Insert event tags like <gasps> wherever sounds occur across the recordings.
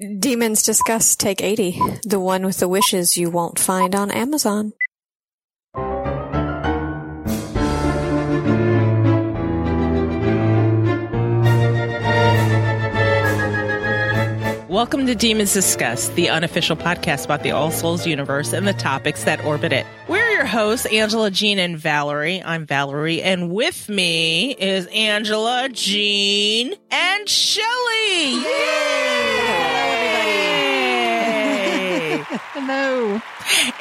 Demons Discuss Take 80, the one with the wishes you won't find on Amazon. Welcome to Demons Discuss, the unofficial podcast about the All Souls universe and the topics that orbit it. We're your hosts, Angela, Jean, and Valerie. I'm Valerie, and with me is Angela, Jean, and Shelly. Yay! Hello.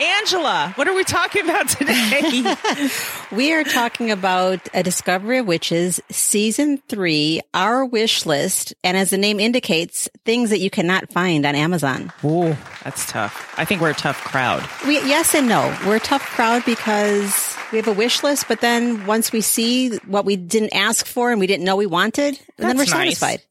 Angela, what are we talking about today? <laughs> We are talking about A Discovery of Witches, Season 3, Our Wish List, and as the name indicates, things that you cannot find on Amazon. Ooh, that's tough. I think we're a tough crowd. We, yes and no. We're a tough crowd because we have a wish list, but then once we see what we didn't ask for and we didn't know we wanted, and then we're nice. satisfied.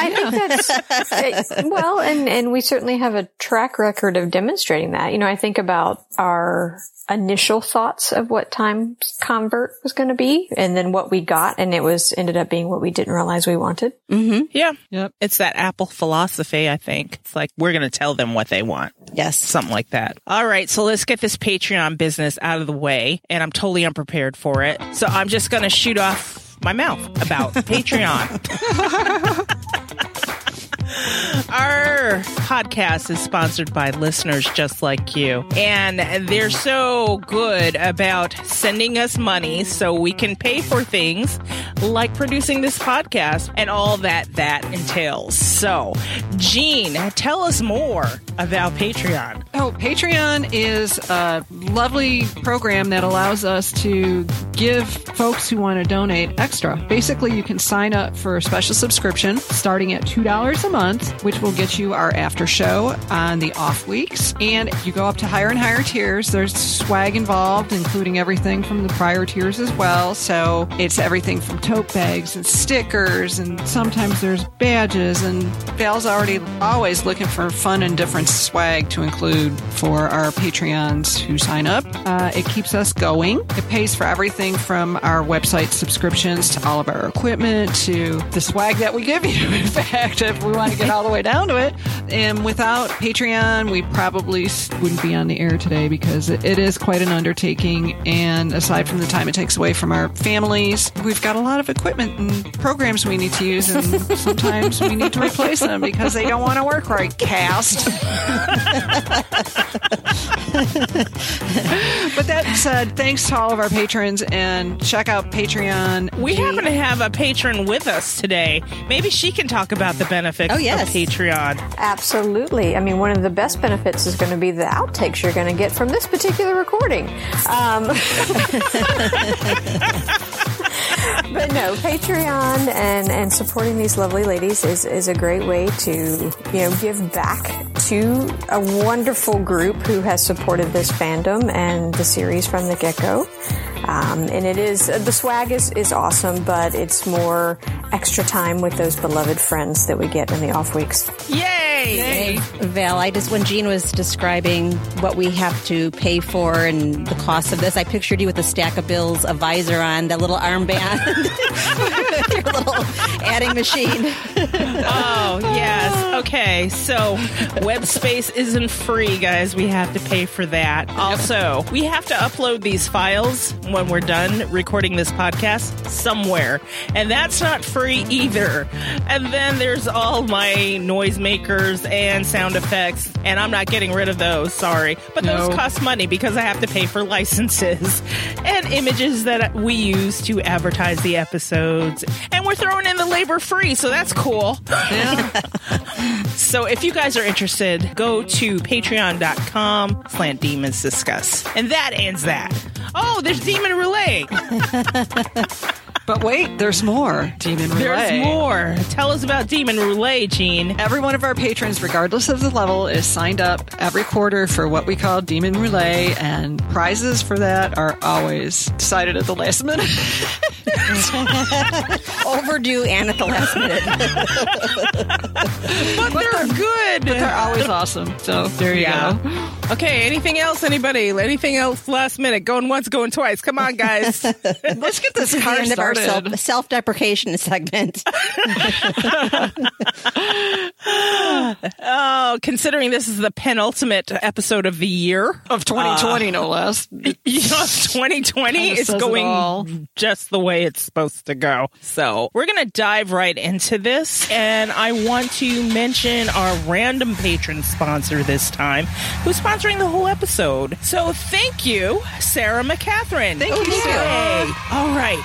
I think that's uh, <laughs> well, and and we certainly have a track record of demonstrating that. You know, I think about our initial thoughts of what Times Convert was going to be, and then what we got, and it was ended up being what we didn't realize we wanted. mm-hmm. Yeah. Yep. It's that Apple philosophy, I think. It's like we're going to tell them what they want. Yes. Something like that. All right. So let's get this Patreon business out of the way. And I'm totally unprepared for it. So I'm just going to shoot off my mouth about <laughs> Patreon. <laughs> Our podcast is sponsored by listeners just like you. And they're so good about sending us money so we can pay for things like producing this podcast and all that that entails. So, Jean, tell us more about Patreon. Oh, Patreon is a lovely program that allows us to give folks who want to donate extra. Basically, you can sign up for a special subscription starting at $2 a month, which will get you our after show on the off weeks. And you go up to higher and higher tiers. There's swag involved, including everything from the prior tiers as well. So it's everything from tote bags and stickers, and sometimes there's badges. And Val's already always looking for fun and different swag to include for our Patreons who sign up. Uh, it keeps us going. It pays for everything from our website subscriptions to all of our equipment to the swag that we give you. <laughs> In fact, if we want to get all the way down to it. And without Patreon, we probably wouldn't be on the air today because it, it is quite an undertaking. And aside from the time it takes away from our families, we've got a lot of equipment and programs we need to use. And <laughs> sometimes we need to replace them because they don't want to work right. Cast. <laughs> but that said, thanks to all of our patrons and check out Patreon. We happen to have a patron with us today. Maybe she can talk about the benefits Oh, yes. of Patreon. Absolutely. I mean, one of the best benefits is going to be the outtakes you're going to get from this particular recording. Um, <laughs> <laughs> <laughs> but no, Patreon and, and supporting these lovely ladies is, is a great way to, you know, give back to a wonderful group who has supported this fandom and the series from the get-go. Um, and it is, the swag is, is awesome, but it's more extra time with those beloved friends that we get in the off weeks. Yay! Val, I just, when Jean was describing what we have to pay for and the cost of this, I pictured you with a stack of bills, a visor on, that little armband, <laughs> your little adding machine. Oh, yes. Okay, so web space isn't free, guys. We have to pay for that. Also, we have to upload these files when we're done recording this podcast somewhere. And that's not free either. And then there's all my noisemakers and sound effects, and I'm not getting rid of those, sorry. But those No. cost money because I have to pay for licenses and images that we use to advertise the episodes. And we're throwing in the labor free, so that's cool. <laughs> So if you guys are interested, go to patreon.com slant demons discuss. And that ends that. Oh, there's Demon Relay. <laughs> But wait, there's more. Demon Relay. There's more. Tell us about Demon Relay, Jean. Every one of our patrons, regardless of the level, is signed up every quarter for what we call Demon Relay, and prizes for that are always decided at the last minute. <laughs> Overdue and at the last minute. But they're good. They're always awesome. So there you Yeah. go. Okay, anything else, anybody? Anything else last minute? Going once, going twice. Come on, guys. <laughs> Let's get this the car end of our started. self, self-deprecation segment. <laughs> <laughs> oh, considering this is the penultimate episode of the year of 2020, uh, no less. you know, 2020 Kinda is going just the way it's supposed to go. So we're going to dive right into this. And I want to mention our random patron sponsor this time, who's sponsoring the whole episode. So thank you, Sarah McCatherine. Thank you, Sarah. All right.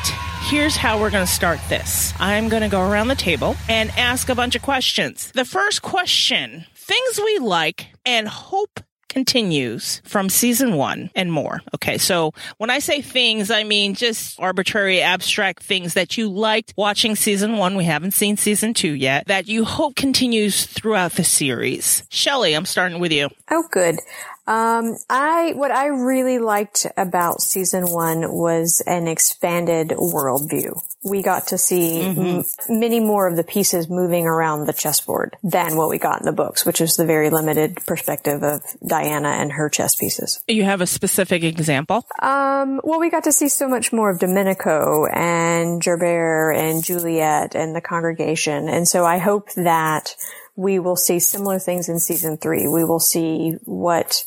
Here's how we're going to start this. I'm going to go around the table and ask a bunch of questions. The first question things we like and hope continues from season one and more. Okay. So when I say things, I mean just arbitrary abstract things that you liked watching season one. We haven't seen season two yet that you hope continues throughout the series. Shelly, I'm starting with you. Oh, good. Um, I, what I really liked about season one was an expanded worldview. We got to see m- many more of the pieces moving around the chessboard than what we got in the books, which is the very limited perspective of Diana and her chess pieces. You have a specific example? Um, well, we got to see so much more of Domenico and Gerbert and Juliette and the congregation. And so I hope that we will see similar things in season three. We will see what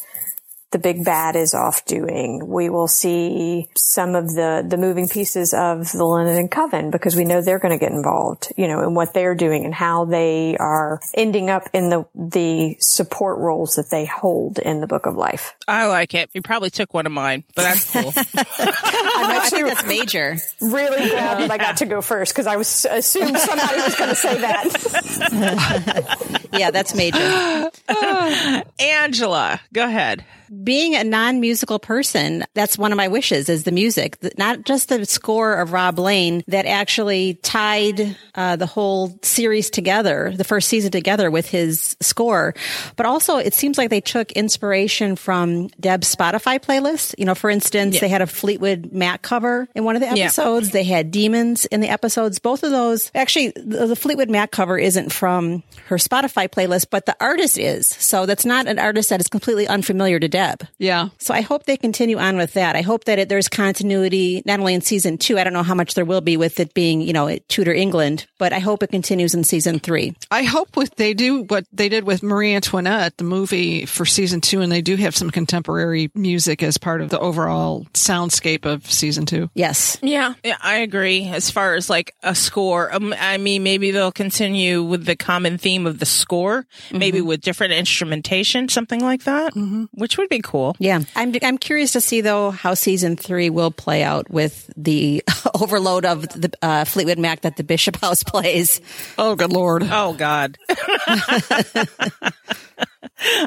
the big bad is off doing. We will see some of the, the moving pieces of the Lennon and Coven because we know they're going to get involved, you know, in what they're doing and how they are ending up in the, the support roles that they hold in the book of life. I like it. You probably took one of mine, but that's cool. <laughs> I think that's major. really glad that I got to go first because I was assumed somebody was going to say that. <laughs> Yeah, that's major. <laughs> Angela, go ahead. Being a non-musical person, that's one of my wishes is the music, not just the score of Rob Lane that actually tied uh, the whole series together, the first season together with his score, but also it seems like they took inspiration from Deb's Spotify playlist. You know, for instance, they had a Fleetwood Mac cover in one of the Yeah. episodes. They had demons in the episodes. Both of those, actually, the, the Fleetwood Mac cover isn't from her Spotify playlist, but the artist is. So that's not an artist that is completely unfamiliar to Deb. Yeah. So I hope they continue on with that. I hope that it, there's continuity not only in season two. I don't know how much there will be with it being, you know, Tudor England, but I hope it continues in season three. I hope with they do what they did with Marie Antoinette, the movie for season two, and they do have some contemporary music as part of the overall soundscape of season two. Yes. Yeah, yeah, I agree. As far as like a score, um, I mean, maybe they'll continue with the common theme of the score, maybe with different instrumentation, something like that, which would be cool. Yeah. I'm, I'm curious to see though how season three will play out with the <laughs> overload of the uh, Fleetwood Mac that the Bishop House <laughs> plays. Oh, good lord! Oh God. <laughs>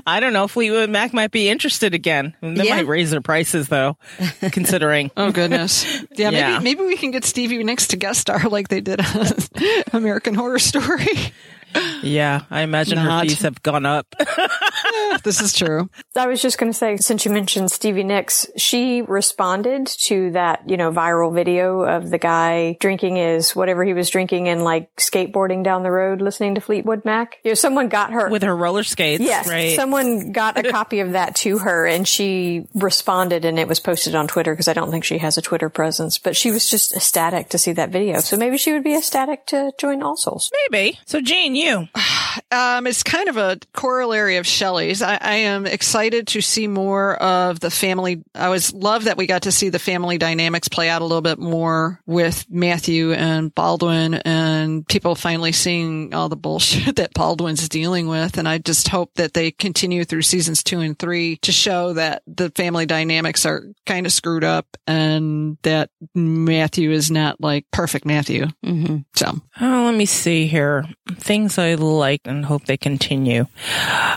I don't know. If Fleetwood Mac might be interested again. They Yeah. might raise their prices though, considering. Oh goodness! Yeah, maybe Yeah. maybe we can get Stevie Nicks to guest star like they did on American Horror Story. Yeah, I imagine her fees have gone up. <laughs> this is true. I was just going to say, since you mentioned Stevie Nicks, she responded to that, you know, viral video of the guy drinking his whatever he was drinking and like skateboarding down the road listening to Fleetwood Mac. You know, someone got her. with her roller skates. Yes, right. someone got a <laughs> copy of that to her and she responded and it was posted on Twitter because I don't think she has a Twitter presence, but she was just ecstatic to see that video. So maybe she would be ecstatic to join All Souls. Maybe. So, Jane, you. <sighs> <sighs> Um, it's kind of a corollary of Shelley's. I, I am excited to see more of the family. I was love that we got to see the family dynamics play out a little bit more with Matthew and Baldwin and people finally seeing all the bullshit <laughs> that Baldwin's dealing with. And I just hope that they continue through seasons two and three to show that the family dynamics are kind of screwed up and that Matthew is not like perfect Matthew. hmm So Oh, let me see here. Things I like and hope they continue.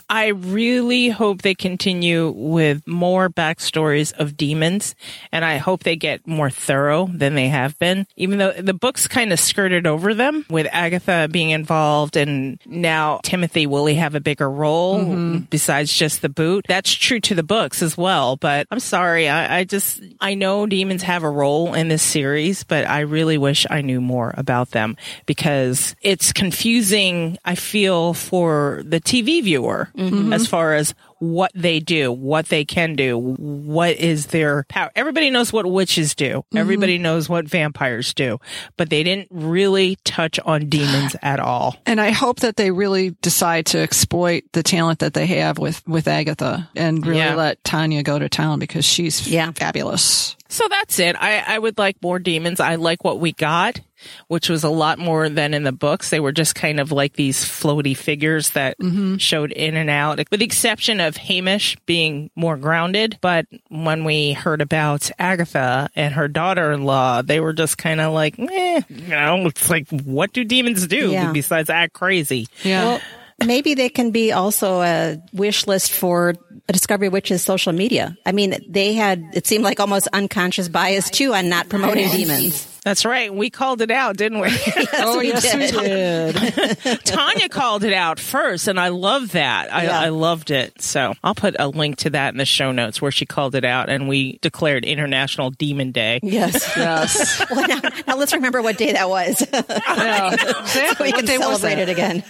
I really hope they continue with more backstories of demons, and I hope they get more thorough than they have been. Even though the books kind of skirted over them with Agatha being involved, and now Timothy will he have a bigger role mm-hmm. besides just the boot? That's true to the books as well. But I'm sorry, I, I just I know demons have a role in this series, but I really wish I knew more about them because it's confusing. I feel for the TV viewer mm-hmm. as far as what they do, what they can do, what is their power. Everybody knows what witches do. Mm-hmm. Everybody knows what vampires do, but they didn't really touch on demons at all. And I hope that they really decide to exploit the talent that they have with, with Agatha and really Yeah. let Tanya go to town because she's Yeah. fabulous. So that's it. I, I would like more demons. I like what we got, which was a lot more than in the books. They were just kind of like these floaty figures that showed in and out, with the exception of Hamish being more grounded. But when we heard about Agatha and her daughter in law, they were just kind of like, eh, you know, it's like, what do demons do Yeah. besides act crazy? Yeah. Well, maybe they can be also a wish list for a Discovery Witch's social media. I mean, they had, it seemed like almost unconscious bias too on not promoting demons. That's right. We called it out, didn't we? <laughs> oh, we yes, we did. did. <laughs> <laughs> Tanya called it out first, and I love that. I, Yeah. I loved it. So I'll put a link to that in the show notes where she called it out, and we declared International Demon Day. Yes. yes. well, now, now let's remember what day that was. Yeah. Exactly. we can day celebrate that? it again.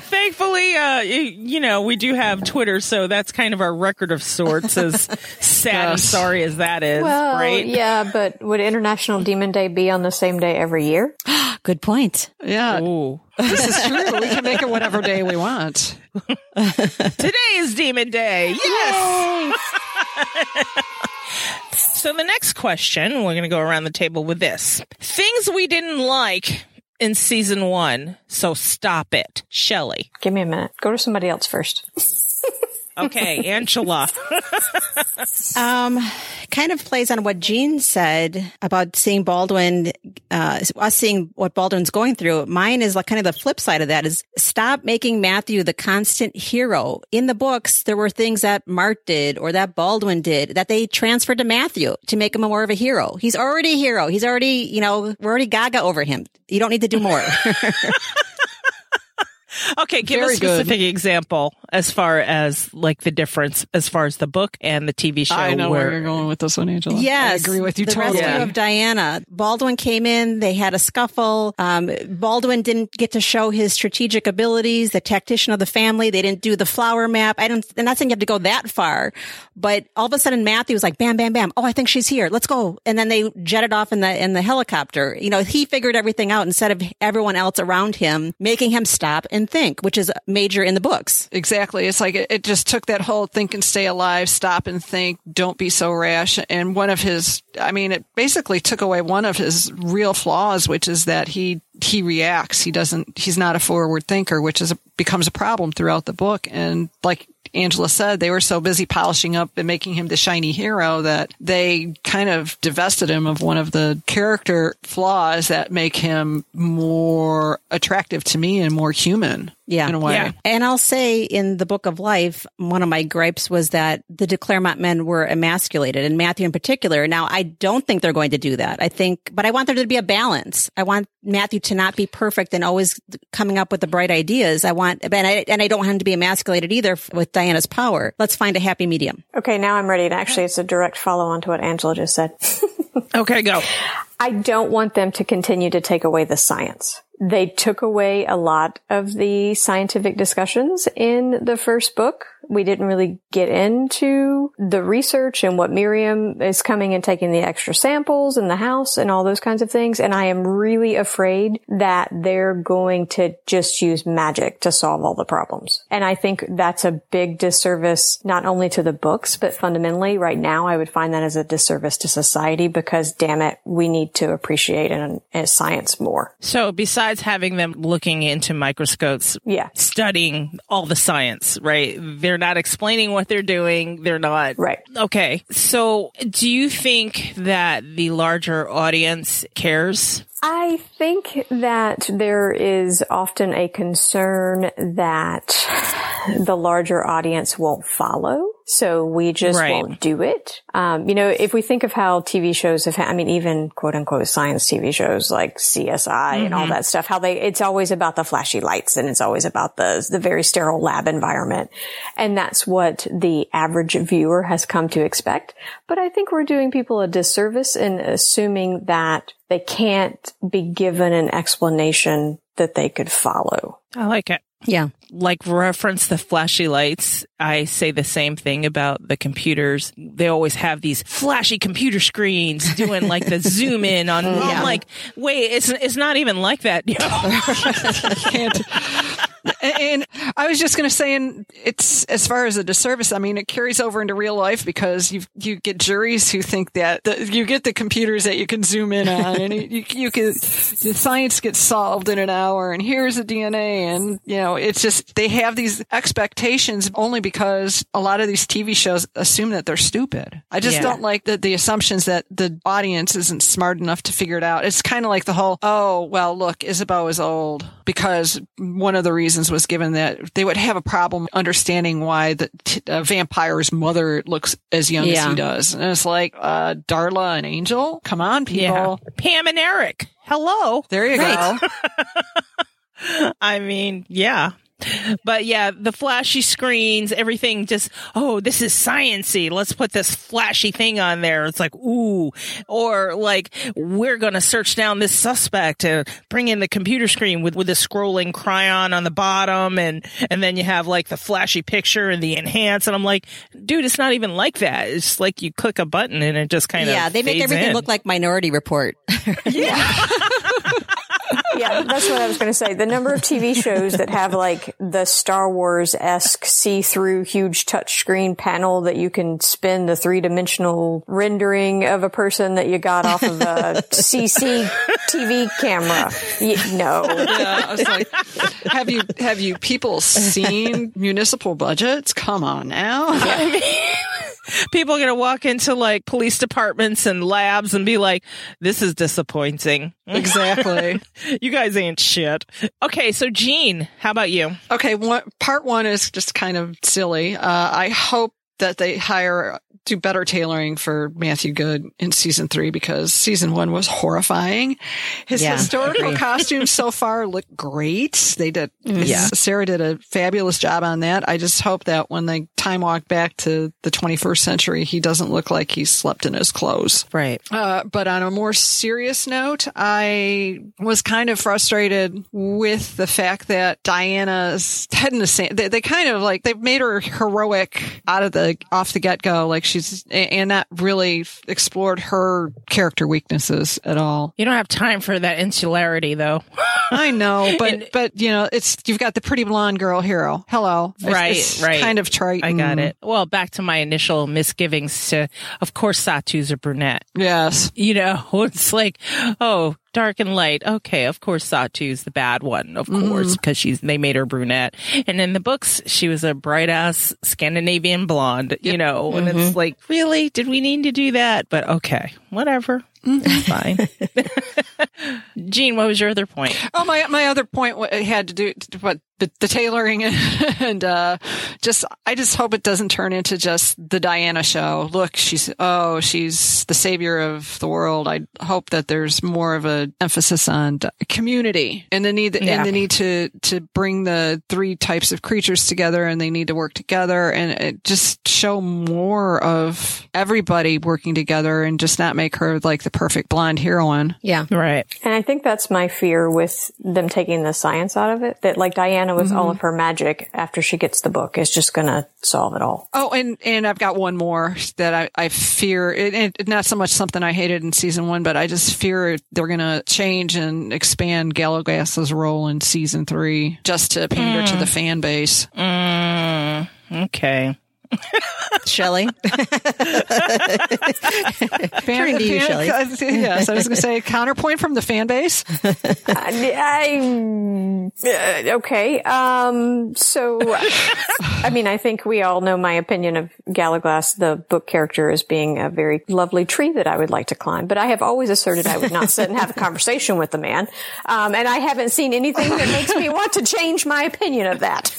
Thankfully, uh, you, you know, we do have Twitter, so that's kind of our record of sorts, as sad and sorry as that is, Well, right? yeah, but would International Demon Day be on the same day every year? <gasps> Good point. Yeah. Ooh. This is true. We can make it whatever day we want. <laughs> Today is Demon Day. Yes. <laughs> so the next question, we're going to go around the table with this. Things we didn't like in season one. So stop it. Shelley. Give me a minute. Go to somebody else first. <laughs> Okay, Angela. <laughs> Um, kind of plays on what Jean said about seeing Baldwin, uh, us seeing what Baldwin's going through. Mine is like kind of the flip side of that is stop making Matthew the constant hero. In the books, there were things that Marthe did or that Baldwin did that they transferred to Matthew to make him more of a hero. He's already a hero. He's already, you know, we're already gaga over him. You don't need to do more. <laughs> <laughs> Okay, give Very a good. specific example as far as like the difference as far as the book and the TV show. I know where, where you're going with this one, Angela. Yes, I agree with you the totally. rescue of Diana. Baldwin came in. They had a scuffle. Um, Baldwin didn't get to show his strategic abilities. The tactician of the family. They didn't do the flower map. I don't. I'm not saying you have to go that far, but all of a sudden Matthew was like, "Bam, bam, bam! Oh, I think she's here. Let's go!" And then they jetted off in the in the helicopter. You know, he figured everything out instead of everyone else around him making him stop and think, which is major in the books. Exactly. It's like it, just took that whole think and stay alive, stop and think, don't be so rash. And one of his, I mean, it basically took away one of his real flaws, which is that he, he reacts. He doesn't, he's not a forward thinker, which is a, becomes a problem throughout the book. And like Angela said, they were so busy polishing up and making him the shiny hero that they kind of divested him of one of the character flaws that make him more attractive to me and more human. Yeah. In a way. Yeah. And I'll say in the book of life, one of my gripes was that the de Clermont men were emasculated and Matthew in particular. Now, I don't think they're going to do that. I think, but I want there to be a balance. I want Matthew to not be perfect and always coming up with the bright ideas. I want, and I, and I don't want him to be emasculated either with Diana's power. Let's find a happy medium. Okay, now I'm ready. And actually, it's a direct follow on to what Angela just said. <laughs> Okay, go. I don't want them to continue to take away the science. They took away a lot of the scientific discussions in the first book. We didn't really get into the research and what Miriam is coming and taking the extra samples in the house and all those kinds of things. And I am really afraid that they're going to just use magic to solve all the problems. And I think that's a big disservice, not only to the books, but fundamentally right now, I would find that as a disservice to society because damn it, we need to appreciate and, and science more. So besides having them looking into microscopes, Yeah. studying all the science, right? They're not explaining what they're doing. They're not. Right. Okay. So do you think that the larger audience cares? I think that there is often a concern that the larger audience won't follow. So we just Right. won't do it. Um, you know, if we think of how TV shows have, ha- I mean, even quote unquote science TV shows like CSI and all that stuff, how they, it's always about the flashy lights and it's always about the, the very sterile lab environment. And that's what the average viewer has come to expect. But I think we're doing people a disservice in assuming that they can't be given an explanation that they could follow. I like it. Yeah. Like reference the flashy lights, I say the same thing about the computers. They always have these flashy computer screens doing like the <laughs> zoom in on. I'm like, wait, it's it's not even like that. <laughs> And I was just going to say, and it's as far as a disservice. I mean, it carries over into real life because you you get juries who think that the, you get the computers that you can zoom in on, and you you can the science gets solved in an hour, and here's the DNA, and you know, it's just they have these expectations only because a lot of these TV shows assume that they're stupid. I just Yeah. don't like the the assumptions that the audience isn't smart enough to figure it out. It's kind of like the whole, oh well, look, Ysabeau is old because one of the reasons was given that they would have a problem understanding why the t- uh, vampire's mother looks as young as Yeah. he does. And it's like, uh, Darla and Angel, come on, people. yeah, Pam and Eric. Hello. There you go. <laughs> I mean, yeah. But yeah, the flashy screens, everything just, oh, this is sciency. Let's put this flashy thing on there. It's like, ooh, or like, we're going to search down this suspect and bring in the computer screen with, with the scrolling chyron on the bottom. And, and then you have like the flashy picture and the enhance. And I'm like, dude, it's not even like that. It's like you click a button and it just kind of, Yeah, they make everything in. look like Minority Report. <laughs> Yeah, <laughs> that's what I was going to say. The number of TV shows that have like the Star Wars esque see through huge touchscreen panel that you can spin the three dimensional rendering of a person that you got off of a CC TV camera. Y- no. Yeah, I was like, have you have you people seen municipal budgets? Come on now. <laughs> people are going to walk into like police departments and labs and be like, this is disappointing. Exactly. <laughs> You guys ain't shit. Okay. So Jean, how about you? Okay, one, part one is just kind of silly. Uh, I hope that they hire do better tailoring for Matthew Goode in season three because season one was horrifying. His Yeah, historical costumes so <laughs> far look great. They did. Yeah. Sarah did a fabulous job on that. I just hope that when they time walk back to the 21st century, he doesn't look like he slept in his clothes. Right. Uh, but on a more serious note, I was kind of frustrated with the fact that Diana's head in the sand. They, they kind of like they've made her heroic out of the off the get go, like she's and not really explored her character weaknesses at all. You don't have time for that insularity though. <laughs> I know, <laughs> but And- but you know, it's you've got the pretty blonde girl hero. Hello, It's- Right, it's right. Kind of trite. I got it. Well, back to my initial misgivings to, of course, Satu's a brunette. Yes. You know, <laughs> it's like, oh, dark and light. Okay, of course Satu's the bad one, of course, mm-hmm. because she's they made her brunette. And in the books, she was a bright ass Scandinavian blonde, you know, and it's mm-hmm. like, really? Did we need to do that? But okay, whatever. It's fine. <laughs> Jean, what was your other point? Oh, my my other point had to do what the, the tailoring <laughs> and uh, just I just hope it doesn't turn into just the Diana show. Look, she's oh she's the savior of the world. I hope that there's more of a emphasis on community and the need Yeah. and the need to to bring the three types of creatures together and they need to work together and it just show more of everybody working together and just not make her like the perfect blonde heroine. Yeah. Right. And I think that's my fear with them taking the science out of it. That like Diana with all of her magic after she gets the book is just going to solve it all. Oh, and and I've got one more that I, I fear. It, it, not so much something I hated in season one, but I just fear they're going to change and expand Gallowglass's role in season three just to pander to the fan base. Mm, okay. Shelley. <laughs> Fan, to you, fan- Shelley. yes, I was going to say counterpoint from the fan base. I, I- uh, okay. Um, so, I mean, I think we all know my opinion of Gallowglass, the book character, as being a very lovely tree that I would like to climb. But I have always asserted I would not sit and have a conversation with the man. Um, and I haven't seen anything that makes me want to change my opinion of that.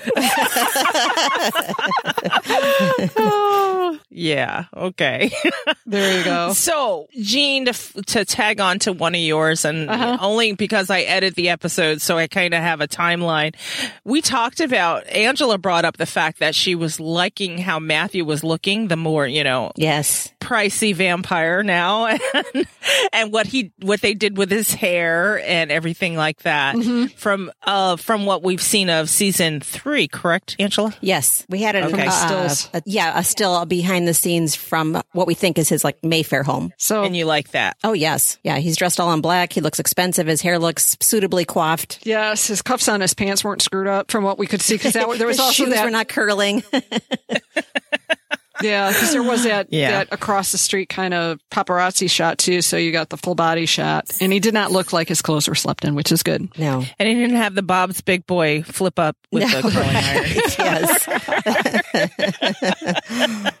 <laughs> <laughs> Yeah. Okay. <laughs> There you go. So, Jean, to, f- to tag on to one of yours, and only because I edit the episode, so I kind of have a timeline. We talked about Angela brought up the fact that she was liking how Matthew was looking. The more you know, Yes. pricey vampire now, <laughs> and, and what he what they did with his hair and everything like that from uh from what we've seen of season three. Correct, Angela? Yes. We had an, Okay. Uh, Stills. a- yeah, a still behind the scenes from what we think is his like Mayfair home. So And you like that? Oh yes. Yeah. He's dressed all in black. He looks expensive. His hair looks suitably coiffed. yes, his cuffs on his pants weren't screwed up from what we could see because there was <laughs> His also shoes that were not curling. <laughs> Yeah, because there was that Yeah. that across the street kind of paparazzi shot too. So you got the full body shot, and he did not look like his clothes were slept in, which is good. no. And he didn't have the Bob's Big Boy flip up with the curling <laughs> iron. yes. <laughs>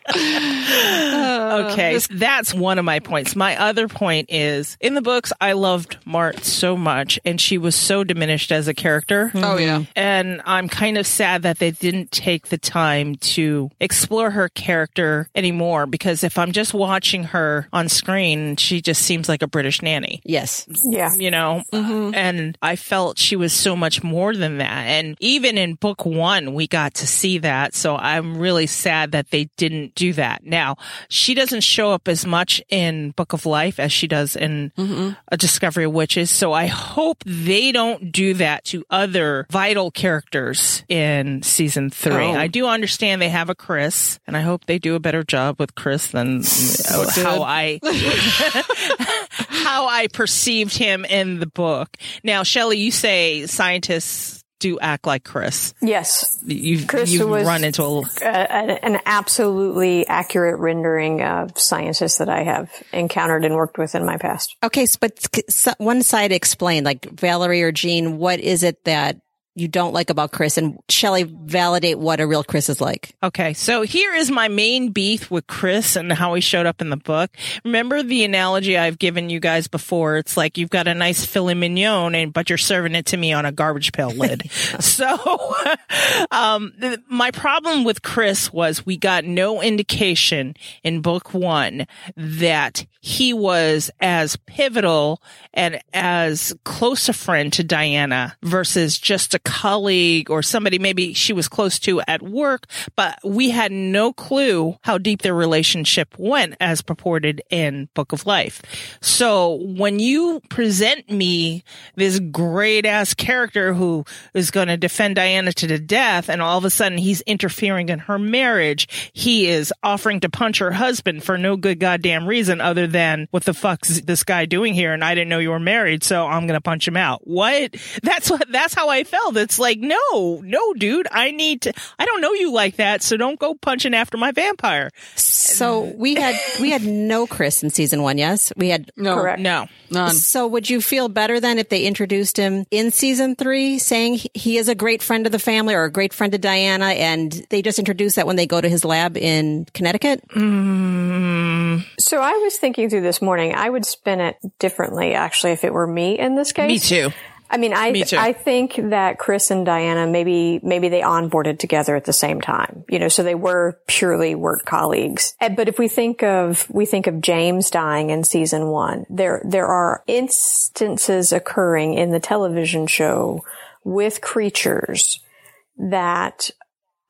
Okay, that's one of my points. My other point is in the books, I loved Marthe so much, and she was so diminished as a character. Oh yeah, And I'm kind of sad that they didn't take the time to explore her character anymore because if I'm just watching her on screen, she just seems like a British nanny. Yes. Yeah. you know? Mm-hmm. And i felt she was so much more than that. And even in book one we got to see that. So i'm really sad that they didn't do that. Now she doesn't show up as much in book of life as she does in mm-hmm. a discovery of witches. So i hope they don't do that to other vital characters in season three. Oh. i do understand they have a chris and i hope they do a better job with chris than how i <laughs> how I perceived him in the book. Now, Shelley, you say scientists do act like Chris. Yes. You've, Chris you've was- run into a, a, an an absolutely accurate rendering of scientists that I have encountered and worked with in my past. Okay. s- But one side explain, like Valerie or Jean, what is it that you don't like about Chris and Shelley validate what a real Chris is like? Okay, so here is my main beef with Chris and how he showed up in the book. Remember the analogy I've given you guys before? It's like you've got a nice filet mignon, and but you're serving it to me on a garbage pail lid. <laughs> so, <laughs> um, th- my problem with Chris was we got no indication in book one that he was as pivotal and as close a friend to Diana versus just a colleague or somebody maybe she was close to at work, but we had no clue how deep their relationship went as purported in Book of Life. So when you present me this great ass character who is going to defend Diana to the death and all of a sudden he's interfering in her marriage, he is offering to punch her husband for no good goddamn reason other than what the fuck's this guy doing here and I didn't know you were married, so I'm going to punch him out. What? <laughs> That's what that's how I felt. It's like, no, no, dude, I need to I don't know you like that, so don't go punching after my vampire. So we had we had no Chris in season one. Yes, we had. no, Correct. No. none. So would you feel better then if they introduced him in season three, saying he- he is a great friend of the family or a great friend of Diana, and they just introduce that when they go to his lab in Connecticut? Mm. So I was thinking through this morning, I would spin it differently actually if it were me in this case. Me too. I mean, I Me. I think that Chris and Diana maybe maybe they onboarded together at the same time. You know, so they were purely work colleagues. But if we think of we think of James dying in season 1, there there are instances occurring in the television show with creatures that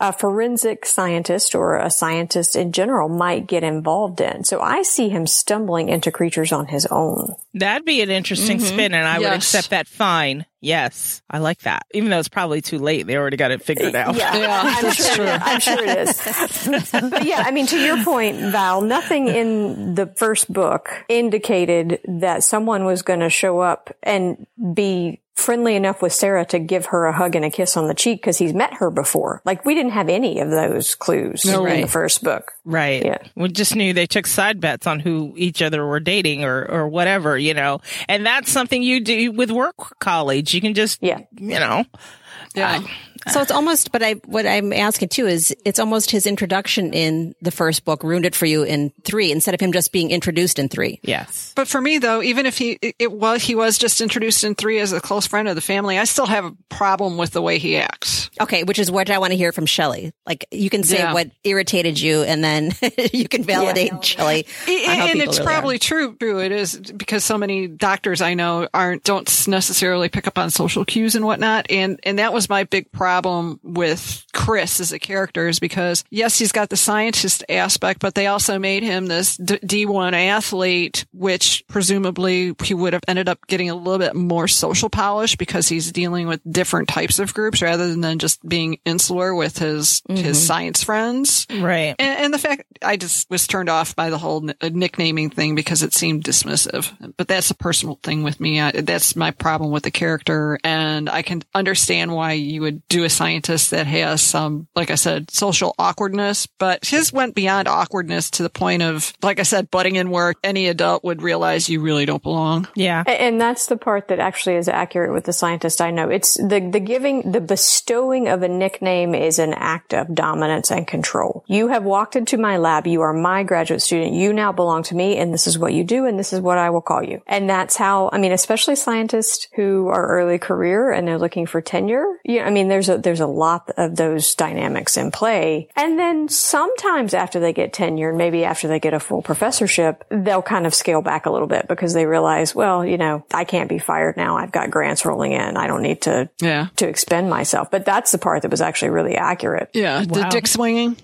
a forensic scientist or a scientist in general might get involved in. So I see him stumbling into creatures on his own. That'd be an interesting mm-hmm. spin, and I would accept that fine. Yes, I like that. Even though it's probably too late, they already got it figured out. Yeah, Yeah, I'm <laughs> that's sure. true. I'm sure it is. but yeah, I mean, to your point, Val, nothing in the first book indicated that someone was going to show up and be friendly enough with Sarah to give her a hug and a kiss on the cheek because he's met her before. Like we didn't have any of those clues in right. the first book. Right. Yeah. We just knew they took side bets on who each other were dating or, or whatever, you know. And that's something you do with work colleagues. You can just, Yeah. you know, Yeah. Uh, So it's almost, but I, what I'm asking too is it's almost his introduction in the first book ruined it for you in three instead of him just being introduced in three. yes. But for me though, even if he it- it was he was just introduced in three as a close friend of the family, I still have a problem with the way he acts. Okay, which is what I want to hear from Shelley. Like you can say Yeah. what irritated you and then then <laughs> you can validate Chili. and it's probably true. True, it is because so many doctors I know aren't don't necessarily pick up on social cues and whatnot. And and that was my big problem with Chris as a character is because yes, he's got the scientist aspect, but they also made him this D one athlete, which presumably he would have ended up getting a little bit more social polish because he's dealing with different types of groups rather than just being insular with his mm-hmm. his science friends. Right. And, and, the fact I just was turned off by the whole nicknaming thing because it seemed dismissive. But that's a personal thing with me. I, that's my problem with the character, and I can understand why you would do a scientist that has some, like I said, social awkwardness. But his went beyond awkwardness to the point of, like I said, butting in where any adult would realize you really don't belong. Yeah. And that's the part that actually is accurate with the scientist I know. It's the, the giving, the bestowing of a nickname is an act of dominance and control. You have walked into my lab. You are my graduate student. You now belong to me and this is what you do and this is what I will call you. And that's how, I mean, especially scientists who are early career and they're looking for tenure. Yeah. I mean, there's a, there's a lot of those dynamics in play. And then sometimes after they get tenure, maybe after they get a full professorship, they'll kind of scale back a little bit because they realize, well, you know, I can't be fired now. I've got grants rolling in. I don't need to, yeah. to expend myself. But that's the part that was actually really accurate. Yeah. Wow. The dick swinging.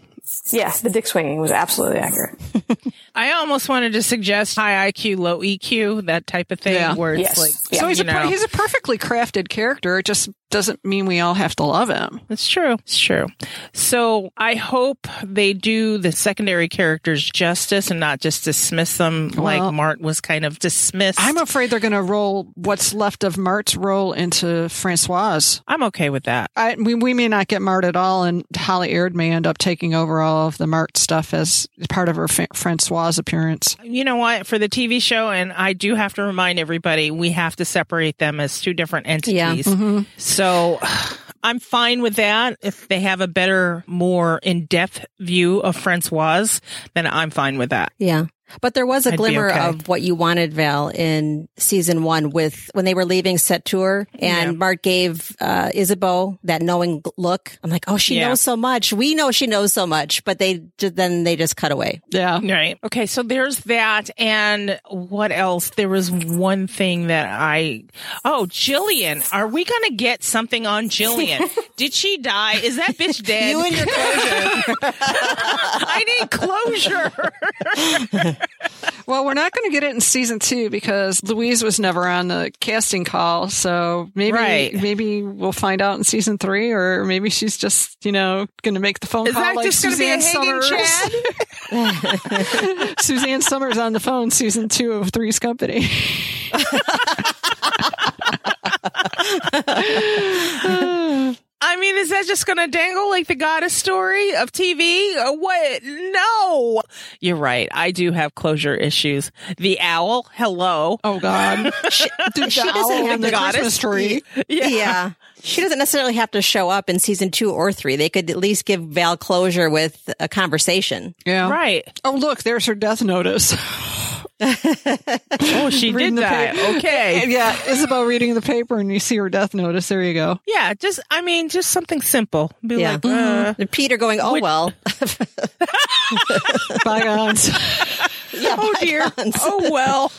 Yes, the dick swinging was absolutely accurate. <laughs> I almost wanted to suggest high IQ, low EQ, that type of thing. Yeah. Where it's yes. like, yeah. so he's a he's a perfectly crafted character. It just doesn't mean we all have to love him. It's true. It's true. So I hope they do the secondary characters justice and not just dismiss them well, like Marthe was kind of dismissed. I'm afraid they're going to roll what's left of Marthe's role into Francoise. I'm okay with that. I, we, we may not get Marthe at all, and Holly Aird may end up taking over all of the Marthe stuff as part of her fa- Francoise appearance. You know what? For the TV show, and I do have to remind everybody, we have to separate them as two different entities. Yeah. Mm-hmm. So <sighs> I'm fine with that. If they have a better, more in-depth view of Francoise, then I'm fine with that. Yeah. But there was a I'd glimmer okay. of what you wanted, Val, in season one with when they were leaving Sept-Tours and yeah. Marthe gave uh, Ysabeau that knowing look. I'm like, oh, she yeah. knows so much. We know she knows so much, but they then they just cut away. Yeah. Right. Okay. So there's that. And what else? There was one thing that I, oh, Jillian. Are we going to get something on Jillian? <laughs> Did she die? Is that bitch <laughs> dead? you and your closure. <laughs> I need closure. <laughs> well, we're not going to get it in season two because Louise was never on the casting call. So maybe right. maybe we'll find out in season three, or maybe she's just you know going to make the phone Is call like Suzanne Somers. <laughs> Suzanne Somers on the phone, season two of Three's Company. <laughs> I mean, is that just going to dangle like the goddess story of TV? Uh, what? No. You're right. I do have closure issues. The owl. Hello. Oh God. <laughs> she, she doesn't have the goddess tree. Yeah. yeah. She doesn't necessarily have to show up in season two or three. They could at least give Val closure with a conversation. Yeah. Right. Oh, look, there's her death notice. <laughs> <laughs> oh, she did that. Pa- <laughs> okay. Yeah, Ysabeau reading the paper and you see her death notice. There you go. Yeah, just I mean, just something simple. Be yeah. like, mm-hmm. uh, Peter going, "Oh which- well." <laughs> Bygones. yeah, oh dear. Oh well.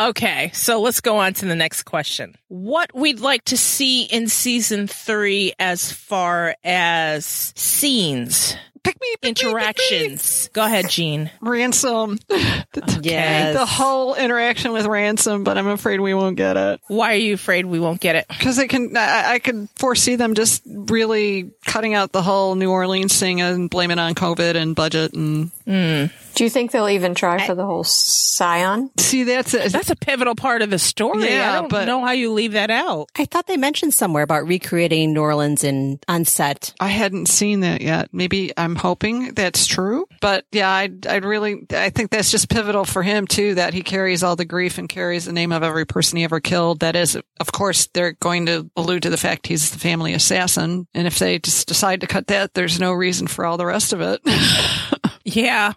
okay, so let's go on to the next question. What we'd like to see in season three as far as scenes pick me, pick interactions. Me, pick me. Go ahead, Jean. Ransome. <laughs> okay. The whole interaction with Ransome, but I'm afraid we won't get it. Why are you afraid we won't get it? Because I can, I, I could foresee them just really cutting out the whole New Orleans thing and blame it on COVID and budget and. Mm. Do you think they'll even try for the whole Scion? See, that's a, that's a pivotal part of the story. Yeah, I don't but know how you leave that out. I thought they mentioned somewhere about recreating New Orleans in on set. I hadn't seen that yet. Maybe I'm hoping that's true, but yeah, I'd, I'd really, I think that's just pivotal for him too. That he carries all the grief and carries the name of every person he ever killed. That is, of course, they're going to allude to the fact he's the family assassin, and if they just decide to cut that, there's no reason for all the rest of it. <laughs> Yeah.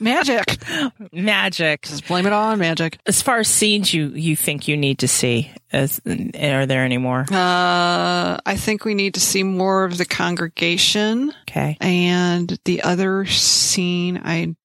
Magic. <laughs> Magic. Just blame it all on magic. As far as scenes you you think you need to see, as are there any more? Uh, I think we need to see more of the congregation. Okay. And the other scene I'd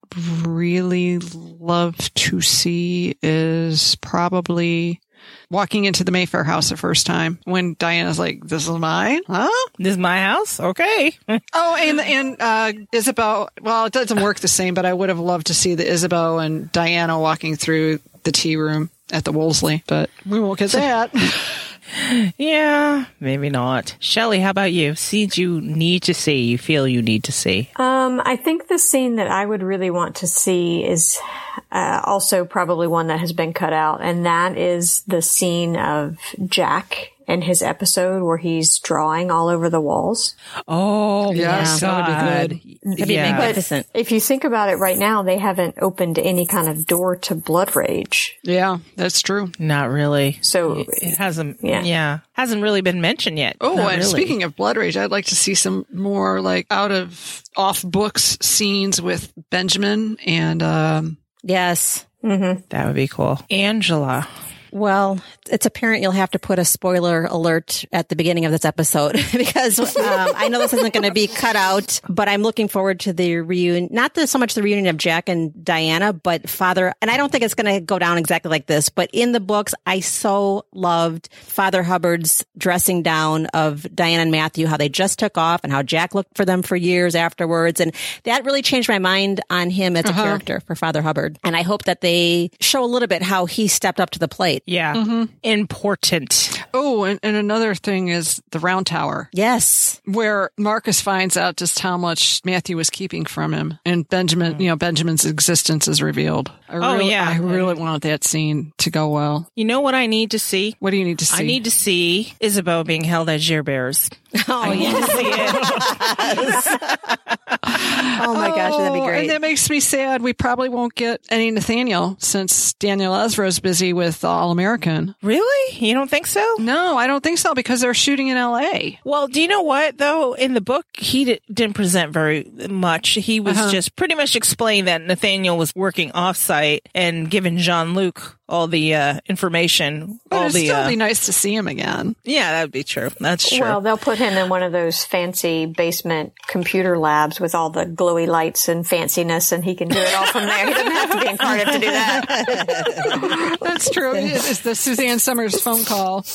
really love to see is probably walking into the Mayfair house the first time when Diana's like, "This is mine, huh?" This is my house. Okay. <laughs> Oh, and and uh, Isabel. Well, it doesn't work the same, but I would have loved to see the Isabel and Diana walking through the tea room at the Wolseley, but we won't get that. <laughs> yeah, maybe not. Shelly, how about you? Scenes you need to see, you feel you need to see. Um, I think the scene that I would really want to see is uh, also probably one that has been cut out, and that is the scene of Jack in his episode where he's drawing all over the walls. Oh, Yes, my that would be good. That'd be Yeah. magnificent. If you think about it right now, they haven't opened any kind of door to blood rage. yeah, that's true. Not really. So It hasn't. Yeah. Yeah. hasn't really been mentioned yet. Oh, Not and really. speaking of Blood Rage, I'd like to see some more like out of off books scenes with Benjamin and um, Yes. that would be cool. Angela. Well, it's apparent you'll have to put a spoiler alert at the beginning of this episode <laughs> because um, I know this isn't going to be cut out, but I'm looking forward to the reunion. Not the, so much the reunion of Jack and Diana, but Father. And I don't think it's going to go down exactly like this, but in the books, I so loved Father Hubbard's dressing down of Diana and Matthew, how they just took off and how Jack looked for them for years afterwards, and that really changed my mind on him as a character for Father Hubbard. And I hope that they show a little bit how he stepped up to the plate. Yeah. Important. oh, and, and another thing is the Round Tower. Yes. where Marcus finds out just how much Matthew was keeping from him, and Benjamin, mm. you know, Benjamin's existence is revealed. I Oh, really, yeah. I mm. really want that scene to go well. You know what I need to see? What do you need to see? I need to see Ysabeau being held as Gerbert's. Oh, I need yeah. to see it. <laughs> Oh my gosh, that'd be Oh, great. And that makes me sad. We probably won't get any Nathaniel since Daniel Ezra's busy with All American. Really? You don't think so? No, I don't think so because they're shooting in L.A. Well, do you know what though? In the book, he di- didn't present very much. He was Uh-huh. just pretty much explained that Nathaniel was working offsite and giving Jean Luc all the uh, information. But all it'd the still uh, be nice to see him again. yeah, that would be true. That's true. Well, they'll put him in one of those fancy basement computer labs with all the glowy lights and fanciness, and he can do it all from there. He doesn't have to be in Cardiff to do that. <laughs> That's true. it's the Suzanne Somers phone call.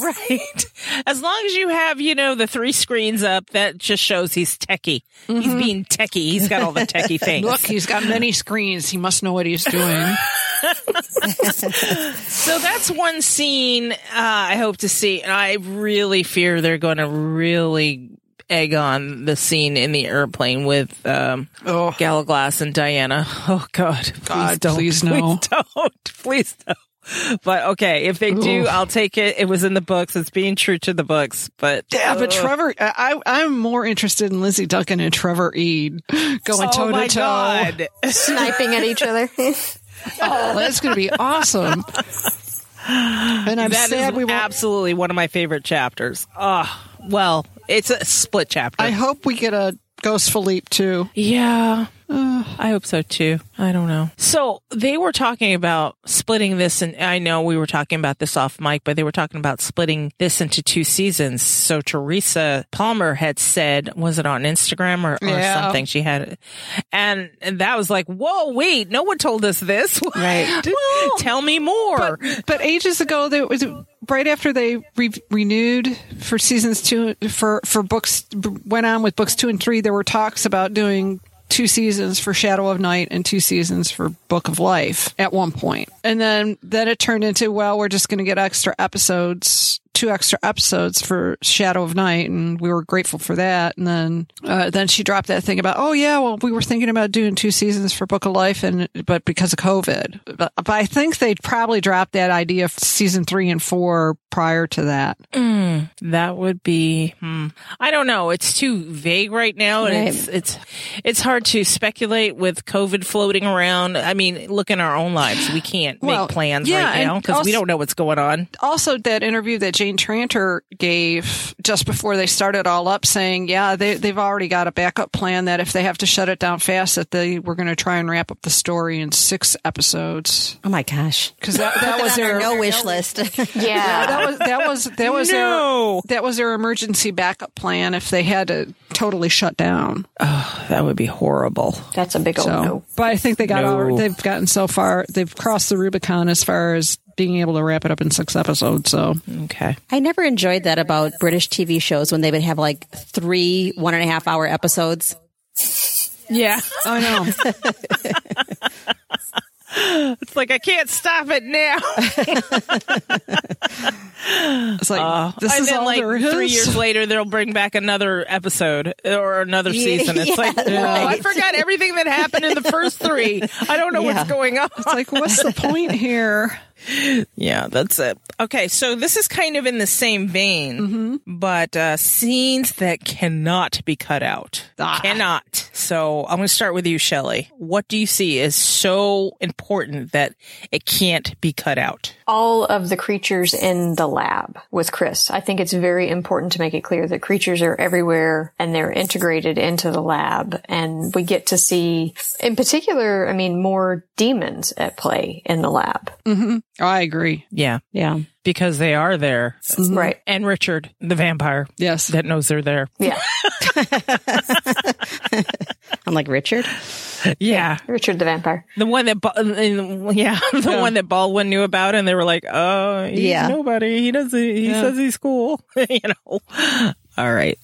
right. As long as you have, you know, the three screens up, that just shows he's techie. He's being techie. He's got all the techie <laughs> things. Look, he's got many screens. He must know what he's doing. <laughs> So that's one scene uh, I hope to see. And I really fear they're going to really egg on the scene in the airplane with um, Oh. Gallowglass and Diana. Oh God, please God, don't, please <laughs> no. please don't, please don't. But okay, if they do, Oof. I'll take it. It was in the books. It's being true to the books. But Yeah, but Ugh. Trevor, I, I'm more interested in Lizzie Duncan and Trevor Eve going oh toe to toe. God. Sniping at each other. <laughs> Oh, that's going to be awesome. And I'm That sad we won't. absolutely one of my favorite chapters. Oh, well, it's a split chapter. I hope we get a Ghost Philippe too. Yeah. Uh, I hope so too. I don't know. So they were talking about splitting this, and I know we were talking about this off mic, but they were talking about splitting this into two seasons. So Teresa Palmer had said, was it on Instagram or, or Yeah. something? She had, and, and that was like, whoa, wait, no one told us this. <laughs> Right. Well, Tell me more. But, but ages ago, there was right after they re- renewed for seasons two for for books went on with books two and three. There were talks about doing two seasons for Shadow of Night and two seasons for Book of Life at one point, and then then it turned into well, we're just going to get extra episodes. Two extra episodes for Shadow of Night, and we were grateful for that. And then, uh, then she dropped that thing about, oh yeah, well, we were thinking about doing two seasons for Book of Life, and but because of COVID, but, but I think they probably dropped that idea of season three and four prior to that. That would be. Hmm. I don't know. It's too vague right now, and Right. it's it's it's hard to speculate with COVID floating around. I mean, look in our own lives. We can't Well, make plans yeah, right now because we don't know what's going on. Also, that interview that Jane Tranter gave just before they started all up, saying, "Yeah, they they've already got a backup plan that if they have to shut it down fast, that they were going to try and wrap up the story in six episodes." Oh my gosh. Because that, that <laughs> was their no wish list. <laughs> <laughs> Yeah. that was that was that was No. their that was their emergency backup plan if they had to totally shut down. Oh, that would be horrible. That's a big old So, no. but I think they got No. all, they've gotten so far. They've crossed the Rubicon as far as being able to wrap it up in six episodes. So Okay. I never enjoyed that about British TV shows when they would have like three one and a half hour episodes. Yeah. I know. <laughs> It's like I can't stop it now. It's like uh, this and is then, all like there is. three years later, they'll bring back another episode or another season. It's like, yeah, whoa, I forgot everything that happened in the first three. I don't know Yeah. what's going on. It's like, what's the point here? Yeah, that's it. Okay, so this is kind of in the same vein, but uh, scenes that cannot be cut out. Ah. Cannot. So I'm going to start with you, Shelley. What do you see is so important that it can't be cut out? All of the creatures in the lab with Chris. I think it's very important to make it clear that creatures are everywhere and they're integrated into the lab. And we get to see, in particular, I mean, more demons at play in the lab. Mm-hmm. Oh, I agree. Yeah, Yeah. because they are there. Mm-hmm. Right. And Richard, the vampire, Yes. that knows they're there. Yeah. <laughs> <laughs> <laughs> I'm like Richard. Yeah. Richard the vampire. The one that, Ba- yeah, <laughs> the one that Baldwin knew about, and they were like, "Oh, he's Yeah. nobody. He doesn't. He Yeah. says he's cool." <laughs> you know. All right,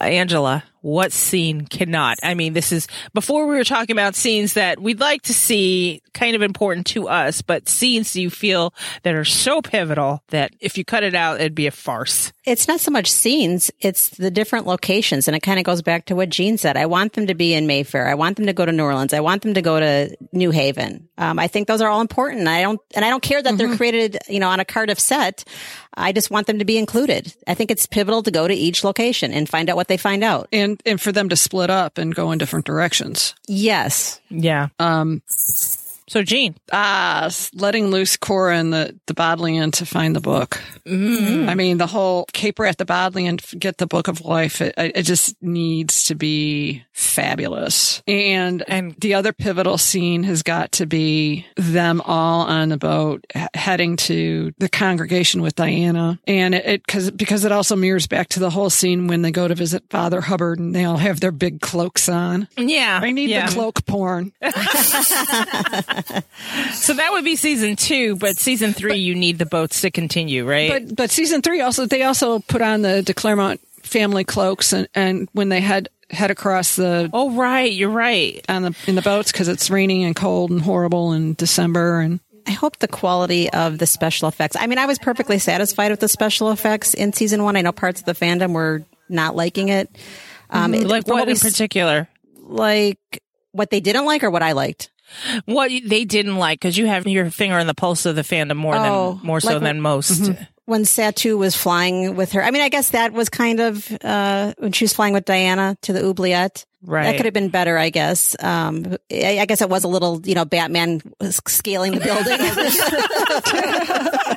Angela, what scene cannot? I mean, this is before we were talking about scenes that we'd like to see, kind of important to us, but scenes you feel that are so pivotal that if you cut it out, it'd be a farce. It's not so much scenes, it's the different locations. And it kind of goes back to what Jean said. I want them to be in Mayfair. I want them to go to New Orleans. I want them to go to New Haven. Um, I think those are all important. I don't, and I don't care that they're created, you know, on a Cardiff set. I just want them to be included. I think it's pivotal to go to each location and find out what they find out. And and for them to split up and go in different directions. Yes. Yeah. Um, So, Jean, ah, letting loose Cora and the the Bodleian to find the book. I mean, the whole caper at the Bodleian, get the book of life. It, it just needs to be fabulous. And And- the other pivotal scene has got to be them all on the boat heading to the congregation with Diana. And it, it cause, because it also mirrors back to the whole scene when they go to visit Father Hubbard and they all have their big cloaks on. yeah, I need yeah. the cloak porn. <laughs> <laughs> <laughs> So that would be season two, but season three, you need the boats to continue, right? But but season three also they also put on the de Clermont family cloaks and, and when they head head across the oh, right, you're right. on the in the boats because it's raining and cold and horrible in December and I hope the quality of the special effects. I mean, I was perfectly satisfied with the special effects in season one. I know parts of the fandom were not liking it. Um, it- Like from what we in s- particular? Like what they didn't like or what I liked. What they didn't like because you have your finger on the pulse of the fandom more Oh, than more so like- than most. When Satu was flying with her, I mean, I guess that was kind of uh, when she was flying with Diana to the oubliette. Right. That could have been better, I guess. Um, I, I guess it was a little, you know, Batman scaling the building. <laughs>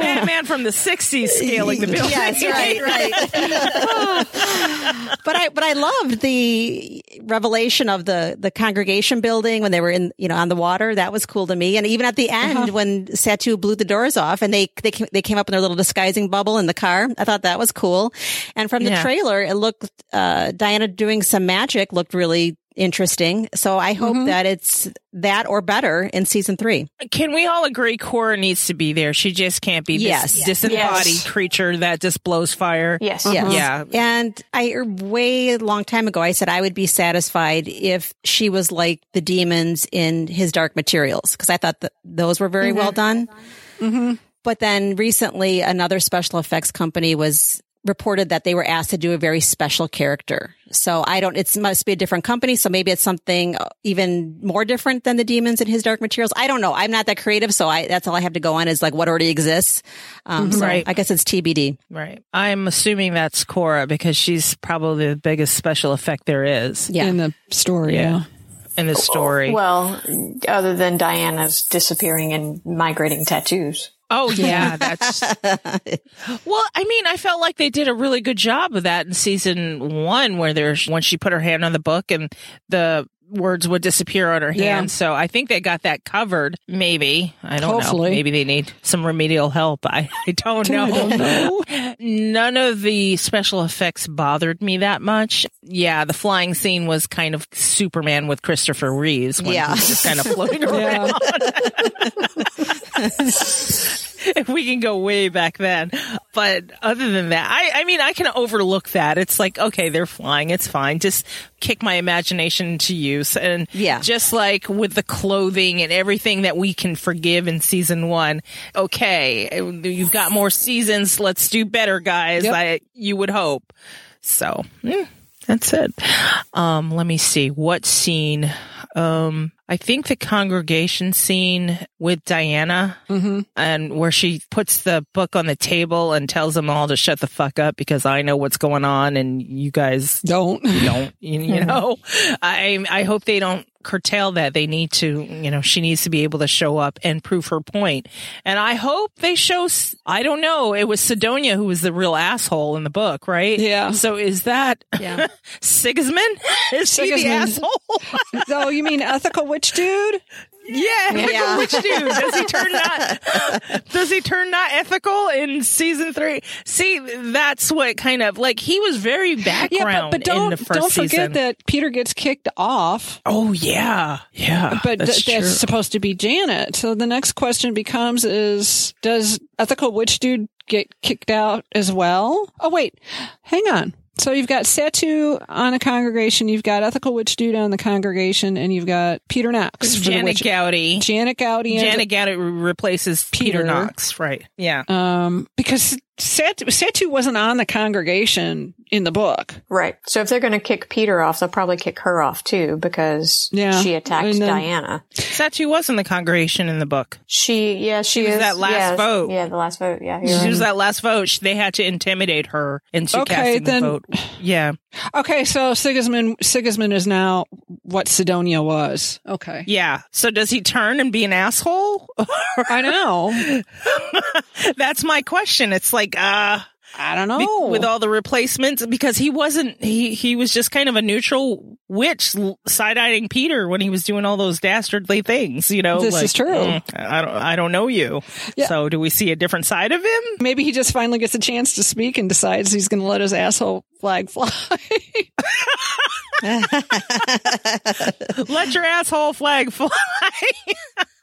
Batman from the '60s scaling the <laughs> building. Yes, right, right. <laughs> but I, but I loved the revelation of the the congregation building when they were in, you know, on the water. That was cool to me. And even at the end Uh-huh. when Satu blew the doors off and they they came, they came up in their little disguising bubble in the car, I thought that was cool. And from the Yeah. trailer, it looked uh, Diana doing some magic looked really interesting. So I hope Mm-hmm. that it's that or better in season three. Can we all agree Cora needs to be there? She just can't be Yes. this disembodied Yes. creature that just blows fire. Yes. Yes. Mm-hmm. Yeah. And I way a long time ago I said I would be satisfied if she was like the demons in his Dark Materials because I thought that those were very mm-hmm. well done. Mm-hmm. But then recently another special effects company was reported that they were asked to do a very special character. So I don't, it must be a different company. So maybe it's something even more different than the demons in his dark materials. I don't know. I'm not that creative. So I, that's all I have to go on is like what already exists. Um, so Right. I guess it's TBD. Right. I'm assuming that's Cora because she's probably the biggest special effect there is Yeah. in the story. Yeah. in the story. Well, other than Diana's disappearing and migrating tattoos. Oh yeah, <laughs> that's well. I mean, I felt like they did a really good job of that in season one, where there's when she put her hand on the book and the words would disappear on her Yeah. hand. So I think they got that covered. Maybe I don't Hopefully. know. Maybe they need some remedial help. I, I don't know. <laughs> None of the special effects bothered me that much. Yeah, the flying scene was kind of Superman with Christopher Reeves. When Yeah. just kind of floating <laughs> around. <laughs> <laughs> if we can go way back then. But other than that, I, I mean, I can overlook that. It's like, okay, they're flying. It's fine. Just kick my imagination to use. And Yeah. just like with the clothing and everything that we can forgive in season one. Okay. You've got more seasons. Let's do better, guys. Yep. I, you would hope. So, mm, that's it. Um, let me see what scene. Um, I think the congregation scene with Diana mm-hmm. and where she puts the book on the table and tells them all to shut the fuck up because I know what's going on and you guys Don't. don't, <laughs> you, you know, I, I hope they don't curtail that. They need to, you know, she needs to be able to show up and prove her point. And I hope they show, I don't know, it was Sidonia who was the real asshole in the book, right? Yeah. So is that Yeah. <laughs> Sigismund? <laughs> Is he the asshole? Oh, you mean ethical witch dude? Yeah, <laughs> Yeah. yeah. Which dude does he turn <laughs> not? does he turn not ethical in season three? See, that's what kind of like he was very background Yeah, but, but in don't the 1st don't forget season. that Peter gets kicked off, oh yeah, yeah. but that's th- that's supposed to be Janet. So the next question becomes: Is does ethical witch dude get kicked out as well? Oh wait, hang on. So you've got Satu on a congregation, you've got ethical witch dude on the congregation, and you've got Peter Knox. Janet Gowdy. Janet Gowdy. Janet Gowdy replaces Peter, Peter. Knox, right? Yeah. Um, because Satu, Satu wasn't on the congregation in the book. Right. So if they're going to kick Peter off, they'll probably kick her off too because Yeah. she attacked And then- Diana. Satu was in the congregation in the book. She, yeah, she, was is- that last yeah, vote. Yeah, the last vote. Yeah, She right. was that last vote. They had to intimidate her into Okay, casting then- the vote. Yeah. Okay, so Sigismund Sigismund is now what Sidonia was. Okay. Yeah. So does he turn and be an asshole? <laughs> I know. <laughs> That's my question. It's like, uh, I don't be- know. with all the replacements because he wasn't, he, he was just kind of a neutral witch side eyeing Peter when he was doing all those dastardly things, you know? This like, is true. "Mm, I don't, I don't know you. Yeah. So do we see a different side of him? Maybe he just finally gets a chance to speak and decides he's going to let his asshole flag fly. <laughs> Let your asshole flag fly. <laughs>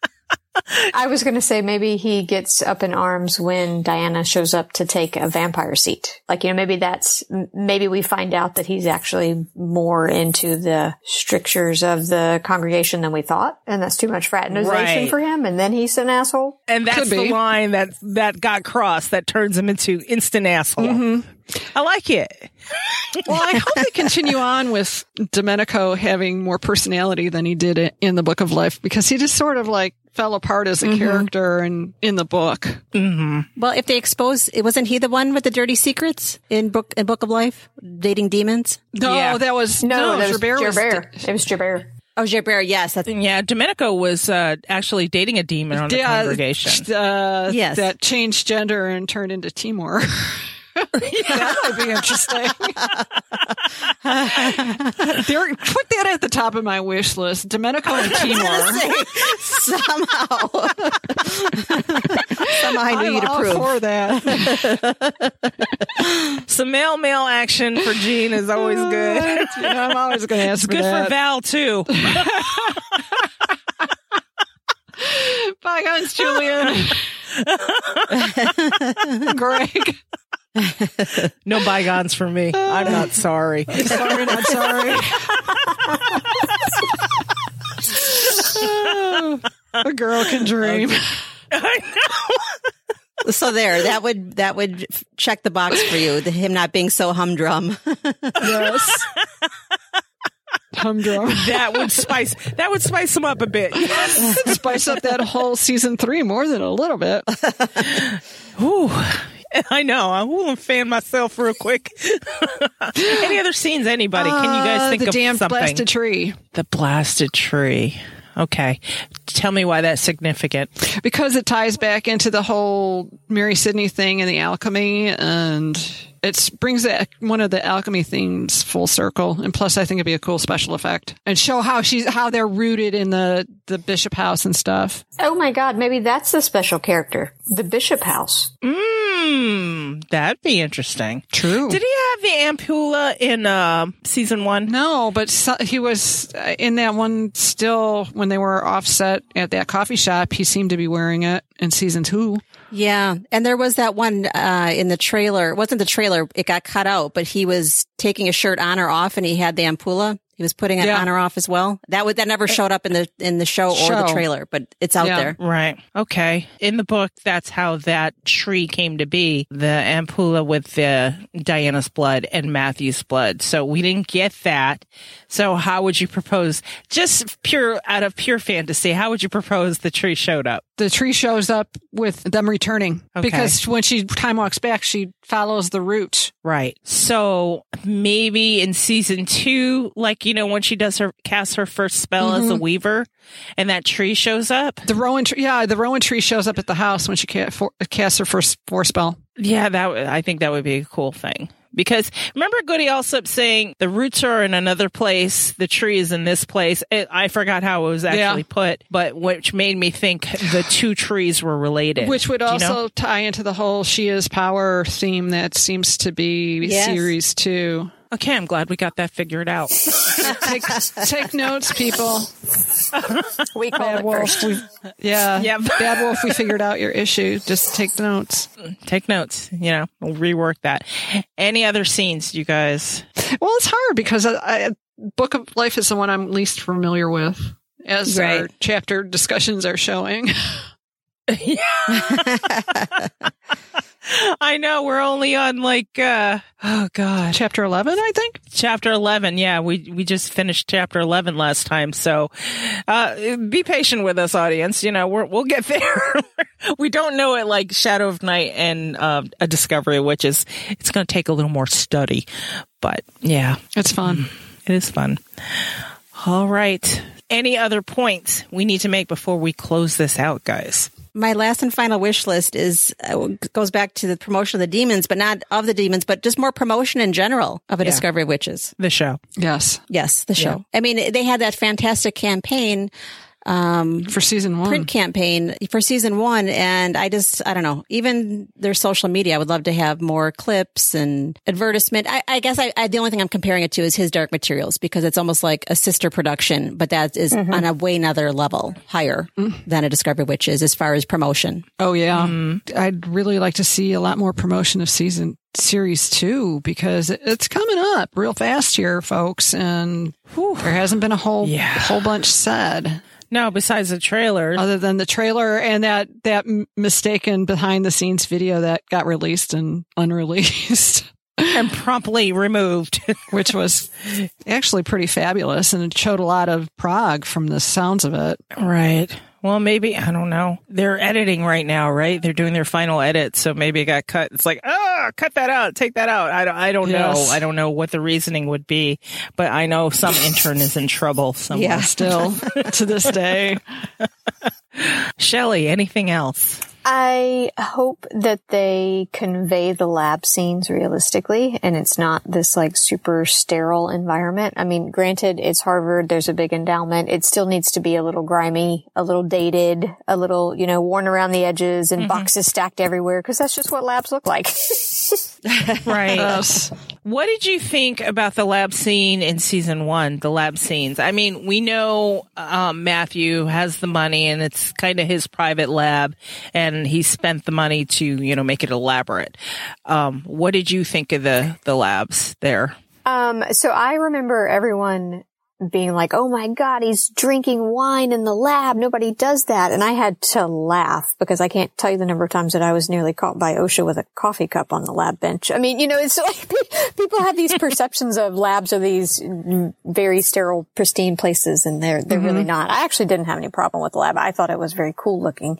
I was going to say maybe he gets up in arms when Diana shows up to take a vampire seat. Like, you know, maybe that's, maybe we find out that he's actually more into the strictures of the congregation than we thought. And that's too much fraternization Right. for him. And then he's an asshole. And that's the line that, that got crossed that turns him into instant asshole. Mm-hmm. I like it. well, I hope they continue on with Domenico having more personality than he did i- in the Book of Life because he just sort of like fell apart as a character and in the book. Well, if they expose, it wasn't he the one with the dirty secrets in book in Book of Life, dating demons? No, Yeah. that was No, no, that was Gerbert was- Gerbert. It was Gerbert. Oh, Gerbert, yes, that's Yeah, Domenico was uh, actually dating a demon on the Yeah, congregation. Uh, Yes. that changed gender and turned into Timor. <laughs> <laughs> that might be interesting. <laughs> there, put that at the top of my wish list. Domenico and <laughs> Timor. somehow. somehow I knew I'm you'd all approve. for that. Some male male action for Jean is always good. Uh, you know, I'm always going to ask for Good that. for Val too. Bygones, Julian. Greg. No bygones for me. I'm not sorry. Sorry, not sorry. A girl can dream. I know. So there, that would that would check the box for you. The, him not being so humdrum. Yes. Humdrum. That would spice that would spice them up a bit. Spice up that whole season three more than a little bit. Ooh. <laughs> I know. I will fan myself real quick. <laughs> Any other scenes? Anybody? Can you guys Uh, think the of damn something? blasted tree? the blasted tree. Okay. Tell me why that's significant. because it ties back into the whole Mary Sidney thing and the alchemy, and it brings that one of the alchemy themes full circle. And plus, I think it'd be a cool special effect and show how she's how they're rooted in the the Bishop House and stuff. Oh my God, maybe that's the special character, the Bishop House. Hmm, that'd be interesting. True. Did he have the ampulla in uh, season one? No, but so, he was uh, in that one still when they were offset at that coffee shop. He seemed to be wearing it in season two. Yeah. And there was that one, uh, in the trailer. It wasn't the trailer. It got cut out, but he was taking a shirt on or off and he had the ampulla. He was putting it Yeah. on or off as well. That would, that never eh. showed up in the, in the show or the trailer, but it's out Yeah. there. Right. Okay. In the book, that's how that tree came to be. The ampulla with the Diana's blood and Matthew's blood. So we didn't get that. So how would you propose, just pure, out of pure fantasy, how would you propose the tree showed up? The tree shows up with them returning Okay. because when she time walks back, she follows the route. Right. So maybe in season two, like, you know, when she does her, casts her first spell as a mm-hmm. weaver and that tree shows up. The rowan tree, yeah, the rowan tree shows up at the house when she casts her first four spell. Yeah, that would- I think that would be a cool thing. Because remember Goody Alsop saying the roots are in another place, the tree is in this place. It, I forgot how it was actually Yeah. put, but which made me think the two trees were related. Which would Do you also know? tie into the whole she is power theme that seems to be Yes. series two. Okay, I'm glad we got that figured out. <laughs> Take, take notes, people. We call Bad it Wolf. first. We, yeah. Yep. Bad Wolf, we figured out your issue. Just take notes. Take notes, you know, we'll rework that. Any other scenes, you guys? Well, it's hard because I, I, Book of Life is the one I'm least familiar with, as our chapter discussions are showing. <laughs> <laughs> <laughs> I know we're only on like uh oh god. Chapter 11, I think. chapter 11 yeah. We we just finished chapter 11 last time so uh be patient with us audience. You know we're, we'll get <laughs> there. We don't know it like shadow of night and uh, a discovery which is it's going to take a little more study but yeah. It's fun. it is fun. All right. Any other points we need to make before we close this out guys My last and final wish list is uh, goes back to the promotion of the demons, but not of the demons, but just more promotion in general of a Discovery of Witches. the show Yes. Yes, the show. I mean, they had that fantastic campaign, um, For season one. print campaign for season one, and I just, I don't know, even their social media, I would love to have more clips and advertisement. I, I guess I, I, the only thing I'm comparing it to is his Dark Materials because it's almost like a sister production, but that is mm-hmm. on a way another level higher mm. than a Discovery of Witches as far as promotion. Oh yeah, mm-hmm. I'd really like to see a lot more promotion of season series two because it's coming up real fast here, folks, and there hasn't been a whole Yeah. whole bunch said no besides the trailer other than the trailer and that that mistaken behind the scenes video that got released and unreleased. and promptly removed <laughs> Which was actually pretty fabulous, and it showed a lot of Prague from the sounds of it. Right. Well, maybe I don't know. They're editing right now, right? They're doing their final edit, so maybe it got cut. It's like, ah, cut that out, take that out. I don't, I don't know. I don't know what the reasoning would be, but I know some intern is in trouble somewhere. Yeah. <laughs> Still to this day. <laughs> Shelly, anything else? I hope that they convey the lab scenes realistically and it's not this like super sterile environment. I mean, granted, it's Harvard. There's a big endowment. It still needs to be a little grimy, a little dated, a little, you know, worn around the edges and mm-hmm. boxes stacked everywhere because that's just what labs look like. <laughs> <laughs> Right. Yes. What did you think about the lab scene in season one? The lab scenes. I mean, we know um, Matthew has the money, and it's kind of his private lab, and he spent the money to you know make it elaborate. Um, what did you think of the the labs there? Um, so I remember everyone being like, "Oh my god, he's drinking wine in the lab. Nobody does that." And I had to laugh because I can't tell you the number of times that I was nearly caught by OSHA with a coffee cup on the lab bench. I mean, you know, it's <laughs> like people have these perceptions of labs are these very sterile, pristine places, and they're they're really not. I actually didn't have any problem with the lab. I thought it was very cool looking.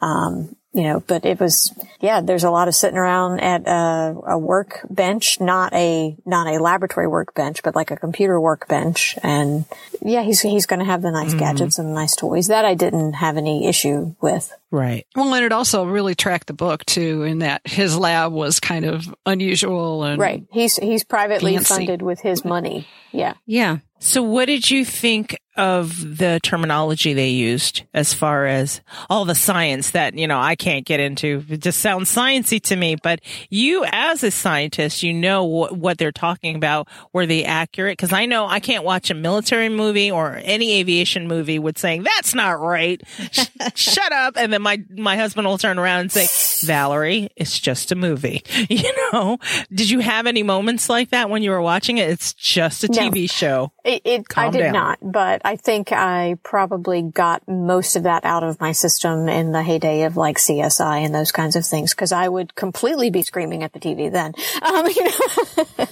Um, you know, but it was, yeah, there's a lot of sitting around at a, a work bench, not a, not a laboratory workbench, but like a computer workbench. And yeah, he's, he's going to have the nice mm-hmm. gadgets and the nice toys that I didn't have any issue with. Right. Well, and it also really tracked the book too, in that his lab was kind of unusual and Right. He's, he's privately Fancy. funded with his money. Yeah. Yeah. So, what did you think of the terminology they used as far as all the science that, you know, I can't get into? It just sounds sciencey to me, but you as a scientist, you know what, what they're talking about. Were they accurate? Cause I know I can't watch a military movie or any aviation movie with saying, that's not right. <laughs> Shut up. And then my, my husband will turn around and say, Valerie, it's just a movie. <laughs> You know, did you have any moments like that when you were watching it? It's just a No. TV show. It, it I did down. not, but I think I probably got most of that out of my system in the heyday of like CSI and those kinds of things because I would completely be screaming at the TV then. <laughs> Um, you know, <laughs>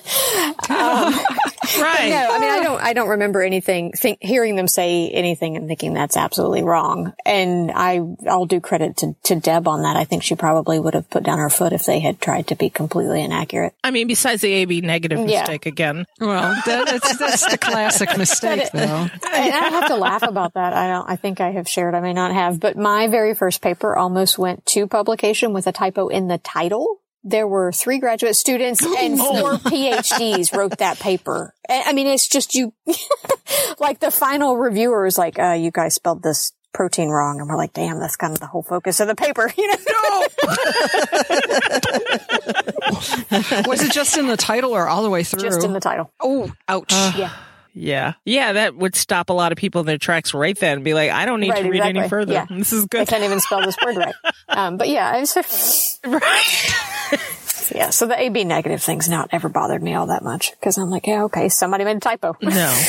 <laughs> Right. no, I mean I don't I don't remember anything think, hearing them say anything and thinking that's absolutely wrong. And I I'll do credit to to Deb on that. I think she probably would have put down her foot if they had tried to be completely inaccurate. I mean, besides the AB negative Yeah. mistake again. well, that, that's, that's the classic <laughs> mistake, though. And I have to laugh about that. I don't, I think I have shared, I may not have, but my very first paper almost went to publication with a typo in the title. There were three graduate students and <laughs> four PhDs wrote that paper. I mean, it's just you, <laughs> like the final reviewer is like, uh, you guys spelled this protein wrong. And we're like, damn, that's kind of the whole focus of the paper, you know? No! was it just in the title or all the way through? Just in the title. oh, ouch. Yeah. Yeah. Yeah, that would stop a lot of people in their tracks right then and be like, I don't need Right, to read any further. Yeah. <laughs> This is good. I can't even spell this word right. <laughs> Um, but yeah, I'm it's <laughs> Right. Yeah, so the AB negative thing's not ever bothered me all that much because I'm like, yeah, okay, somebody made a typo. No. <laughs>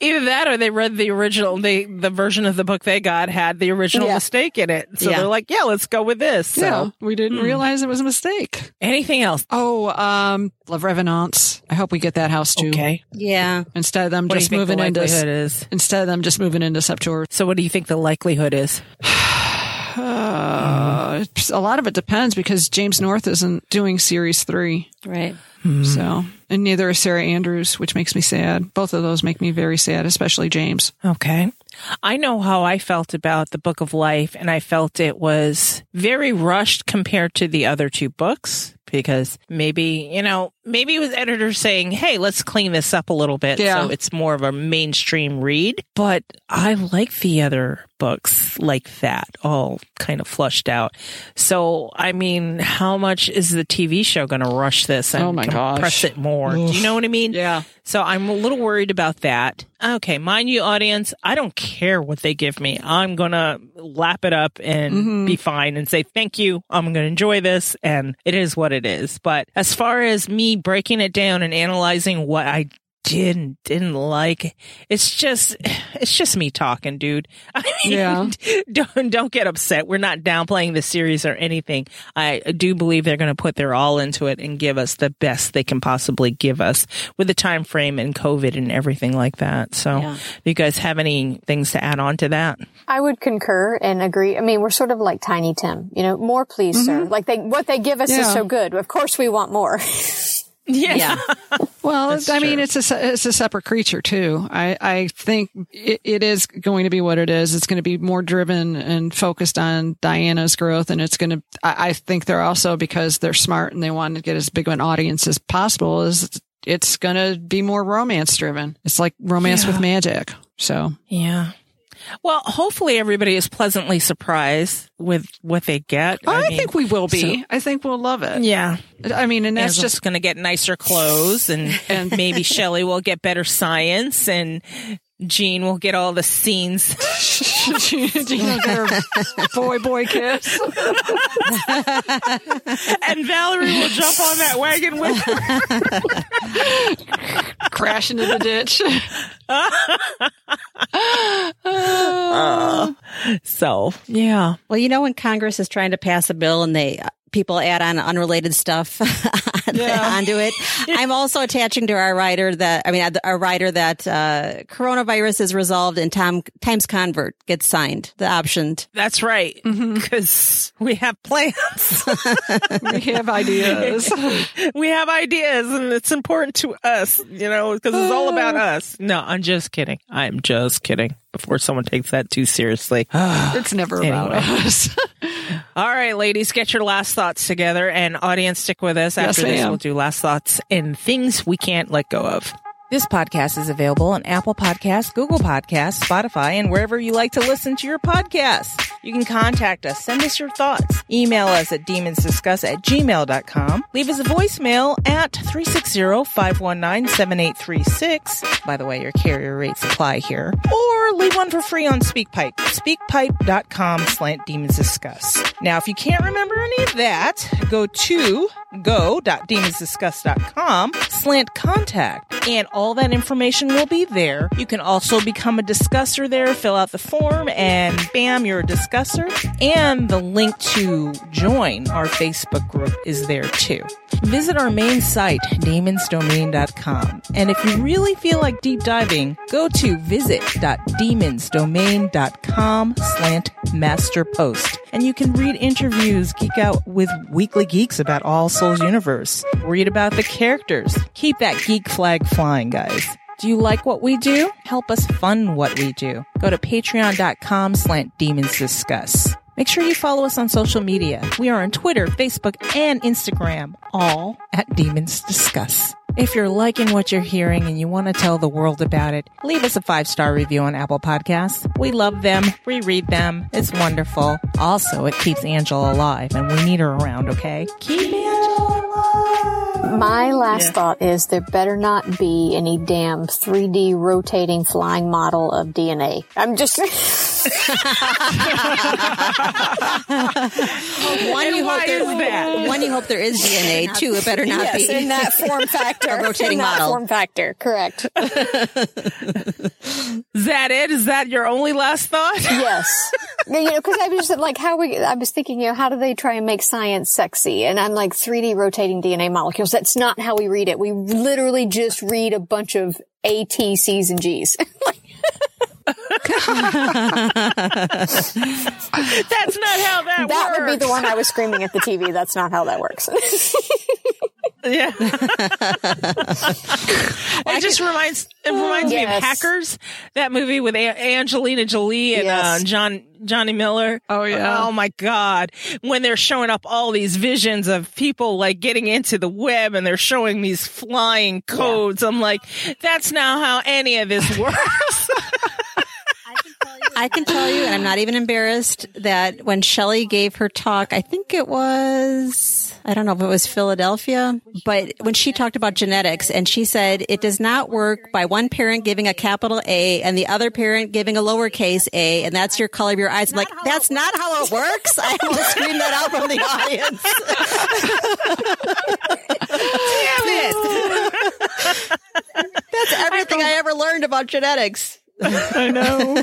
Either that or they read the original, they, the version of the book they got had the original Yeah. mistake in it. So Yeah. they're like, yeah, let's go with this. So Yeah, we didn't realize it was a mistake. anything else? Oh, um, Les Revenants. I hope we get that house too. Okay. Yeah. Instead of them What just think the moving into is? instead of them just moving into Sept-Tours. So what do you think the likelihood is? <sighs> <sighs> <sighs> Uh, it's- a lot of it depends because James North isn't doing series three. Right. So, and neither is Sarah Andrews, which makes me sad. Both of those make me very sad, especially James. Okay. I know how I felt about the Book of Life, and I felt it was very rushed compared to the other two books because maybe, you know, maybe it was editors saying, hey, let's clean this up a little bit Yeah. so it's more of a mainstream read. But I like the other books like that, all kind of flushed out. So, I mean, how much is the TV show going to rush this oh and Oh my compress gosh. it more? Do you know what I mean? Yeah. So I'm a little worried about that. Okay, mind you, audience, I don't care what they give me. I'm gonna lap it up and mm-hmm. be fine and say thank you. I'm gonna enjoy this, and it is what it is. But as far as me breaking it down and analyzing what I did and didn't like, it's just it's just me talking, dude. <laughs> I mean, Yeah. <laughs> don't don't get upset. We're not downplaying the series or anything. I do believe they're going to put their all into it and give us the best they can possibly give us with the time frame and COVID and everything like that. So, Yeah. do you guys have any things to add on to that? I would concur and agree. I mean, we're sort of like Tiny Tim, you know, more please, mm-hmm. sir. Like they, what they give us is so good. Of course we want more. <laughs> Yeah. yeah. <laughs> Well, I mean, it's a it's a separate creature too. I I think it, it is going to be what it is. It's going to be more driven and focused on Diana's growth, and it's going to. I, I think they're also because they're smart and they want to get as big of an audience as possible. Is it's going to be more romance driven. It's like romance with magic. So Yeah. Well, hopefully everybody is pleasantly surprised with what they get. Oh, I, mean, think we will be. so- I think we'll love it. Yeah. I mean, and that's Angela's just just going to get nicer clothes and, <laughs> and maybe Shelley will get better science and Jean will get all the scenes. <laughs> Gina will get her boy boy kiss. and Valerie will jump on that wagon with her. crash into the ditch. <laughs> So, yeah. Well, you know, when Congress is trying to pass a bill and they people add on unrelated stuff <laughs> onto it. <laughs> I'm also attaching to our writer that, I mean, our writer that uh, coronavirus is resolved and Tom, Time's Convert gets signed, the optioned. That's right. Because we have plans. <laughs> we have ideas. we have ideas and it's important to us, you know, because it's all about <sighs> us. No, I'm just kidding. I'm just kidding before someone takes that too seriously. <sighs> it's never about Anyway. us. <laughs> All right, ladies, get your last thoughts together and audience stick with us. After this, we'll do last thoughts and things we can't let go of. This podcast is available on Apple Podcasts, Google Podcasts, Spotify, and wherever you like to listen to your podcasts. You can contact us, send us your thoughts, email us at demonsdiscuss at gmail.com, leave us a voicemail at 360-519-7836. By the way, your carrier rates apply here. Or leave one for free on SpeakPipe, speakpipe.com slant demonsdiscuss. Now, if you can't remember any of that, go to go.demonsdiscuss.com slant contact and all that information will be there. You can also become a discusser there, fill out the form and bam, you're a discusser. And the link to join our Facebook group is there too. Visit our main site, demonsdomain.com. And if you really feel like deep diving, go to visit.demonsdomain.com slant master post. And you can read interviews, geek out with weekly geeks about all Souls universe, read about the characters. Keep that geek flag flying, guys. Do you like what we do? Help us fund what we do. Go to patreon.com slant demons discuss. Make sure you follow us on social media. We are on Twitter, Facebook, and Instagram, all at Demons Discuss. If you're liking what you're hearing and you want to tell the world about it, leave us a five star review on Apple Podcasts. We love them. We read them. It's wonderful. Also, it keeps Angela alive and we need her around, okay? Keep Angela alive. My last thought is there better not be any damn 3D rotating flying model of DNA. I'm just. <laughs> One, you hope there, is that? one, you hope there is DNA. <laughs> Two, it better not yes, be. in that form <laughs> factor. A rotating in that model. form factor, correct. Is that it? Is that your only last thought? Yes. <laughs> you know, because I was just like, how we, I was thinking, you know, how do they try and make science sexy? And I'm like, 3D rotating DNA molecules. That's not how we read it. We literally just read a bunch of A, T, C's, and G's. <laughs> That's not how that, that works. would be the one I was screaming at the TV. That's not how that works. <laughs> Yeah. it just reminds it reminds me of Hackers, that movie with a- Angelina Jolie and Yes. uh, John Johnny Miller. Oh, yeah. Oh my God! When they're showing up all these visions of people like getting into the web and they're showing these flying codes, I'm like, that's not how any of this <laughs> works. I can tell you, and I'm not even embarrassed, that when Shelley gave her talk, I think it was, I don't know if it was Philadelphia, but when she talked about genetics and she said it does not work by one parent giving a capital A and the other parent giving a lowercase a, and that's your color of your eyes. I'm like, that's not how it works. I almost screamed that out from the audience. Damn it. <laughs> That's everything I ever learned about genetics. <laughs> I know.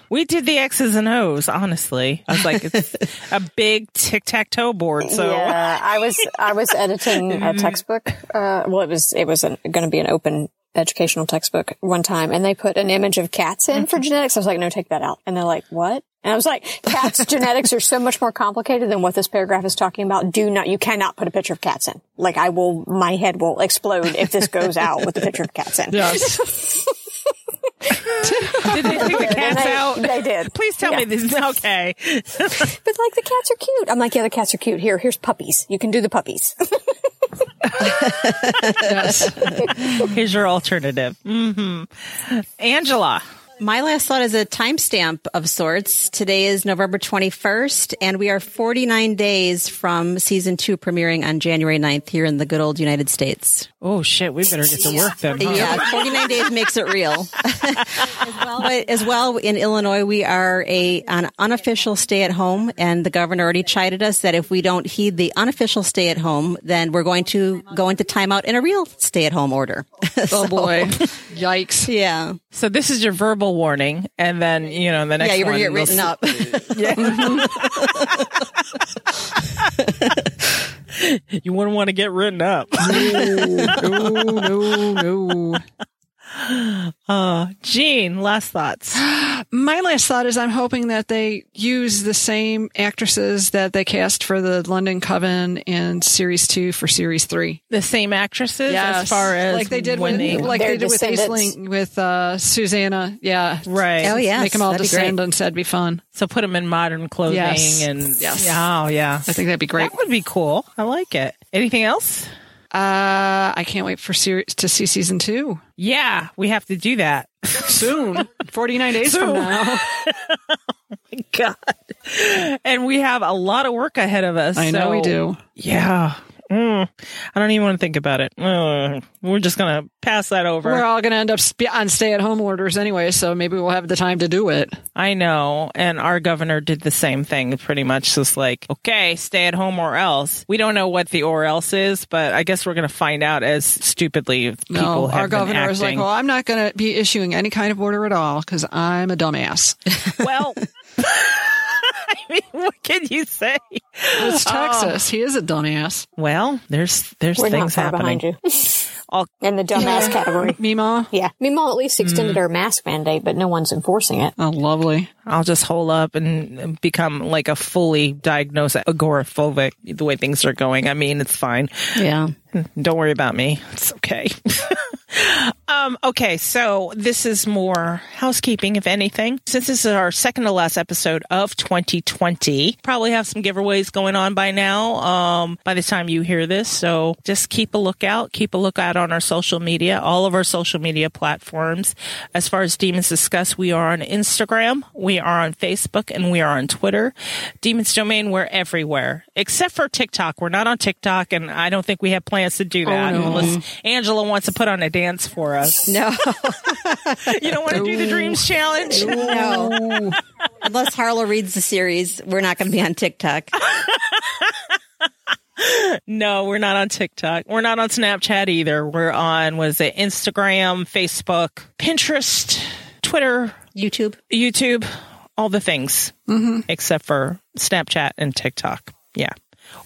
<laughs> we did the X's and O's. Honestly, I was like, it's a big tic tac toe board. So yeah, I was I was <laughs> editing a textbook. Uh, well, it was it was going to be an open educational textbook one time, and they put an image of cats in for genetics. I was like, no, take that out. And they're like, what? And I was like, cats genetics are so much more complicated than what this paragraph is talking about. Do not, you cannot put a picture of cats in. Like, I will, my head will explode if this goes out with a picture of cats in. Yes. Did they take the And cats they, out? They did. Please tell Yeah. me this is okay. <laughs> But like the cats are cute. I'm like, yeah, the cats are cute. Here, here's puppies. You can do the puppies. yes. Here's your alternative. hmm Angela. My last thought is a timestamp of sorts. Today is November 21st, and we are 49 days from season two premiering on January 9th here in the good old United States. Oh shit, we better get to work then. huh? Yeah, 49 days makes it real. <laughs> but as well, in Illinois, we are a an unofficial stay at home, and the governor already chided us that if we don't heed the unofficial stay at home, then we're going to go into timeout in a real stay at home order. <laughs> Oh boy. <laughs> Yikes. yeah. So this is your verbal warning, and then you know the next Yeah, you were one get you'll written s- up. <laughs> you wouldn't want to get written up. no, no, no. <laughs> <gasps> Uh, Jean, last thoughts. <gasps> My last thought is I'm hoping that they use the same actresses that they cast for the London Coven and Series 2 for Series 3. The same actresses Yes. as far as like they did when with they like they did with descendants. Aisling with uh, Susanna. Yeah. right. Oh, yeah. Make them all that'd be great. descendants. That'd be fun. So put them in modern clothing Yes. and Yes. oh yeah, I think that'd be great. that would be cool. I like it. Anything else? Uh, I can't wait for series to see season two Yeah, we have to do that. <laughs> soon. 49 days from Soon. <laughs> my God, and we have a lot of work ahead of us. I know we do. Yeah. Mm, I don't even want to think about it. Uh, we're just gonna pass that over. We're all going to end up sp- on stay at home orders anyway, so maybe we'll have the time to do it. I know. And our governor did the same thing pretty much. Just like, okay, stay at home or else. We don't know what the or else is, but I guess we're going to find out as stupidly people No, have our governor is like, well, I'm not going to be issuing any kind of order at all because I'm a dumbass. <laughs> well, mean, <laughs> what can you say? It's oh. Texas. He is a dumbass. Well, there's there's We're not things far happening. behind you. <laughs> All- In the dumbass category. Mima. Yeah. Meemaw at least extended mm. our mask mandate, but no one's enforcing it. Oh, lovely. I'll just hole up and become like a fully diagnosed agoraphobic the way things are going. I mean, it's fine. Yeah. Don't worry about me. It's okay. <laughs> um, okay, so this is more housekeeping, if anything. Since this is our second to last episode of 2020, probably have some giveaways going on by now, um, by the time you hear this. So just keep a lookout. Keep a lookout on our social media, all of our social media platforms. As far as Demons Discuss, we are on Instagram, we are on Facebook, and we are on Twitter. Demons Domain, we're everywhere, except for TikTok. We're not on TikTok, and I don't think we have plans to do that no. unless Angela wants to put on a dance for us. No, <laughs> You don't want to do the Dreams Challenge? no. Unless Harlow reads the series, we're not going to be on TikTok. No, we're not on TikTok. We're not on Snapchat either. We're on, was it, Instagram, Facebook, Pinterest, Twitter, YouTube. YouTube, all the things, mm-hmm. except for Snapchat and TikTok. Yeah.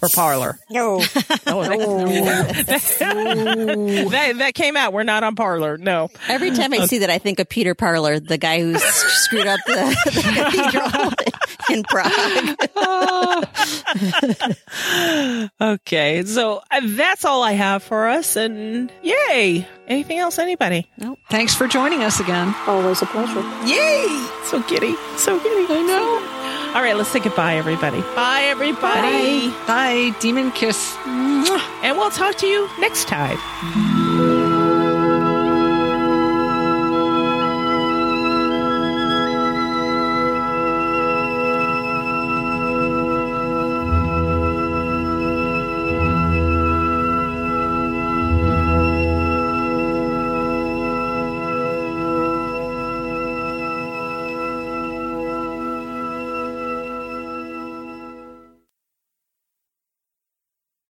Or Parler. <laughs> No. Oh, <laughs> that, that came out. We're not on Parler. No. Every time I see that, I think of Peter Parler, the guy who screwed up the, <laughs> the cathedral in Prague. Okay. So uh, that's all I have for us. And yay. Anything else? Anybody? No. Thanks for joining us again. Always a pleasure. Yay. So giddy. So giddy. I know. All right. Let's say goodbye, everybody. Bye, everybody. Bye. Demon kiss. And we'll talk to you next time.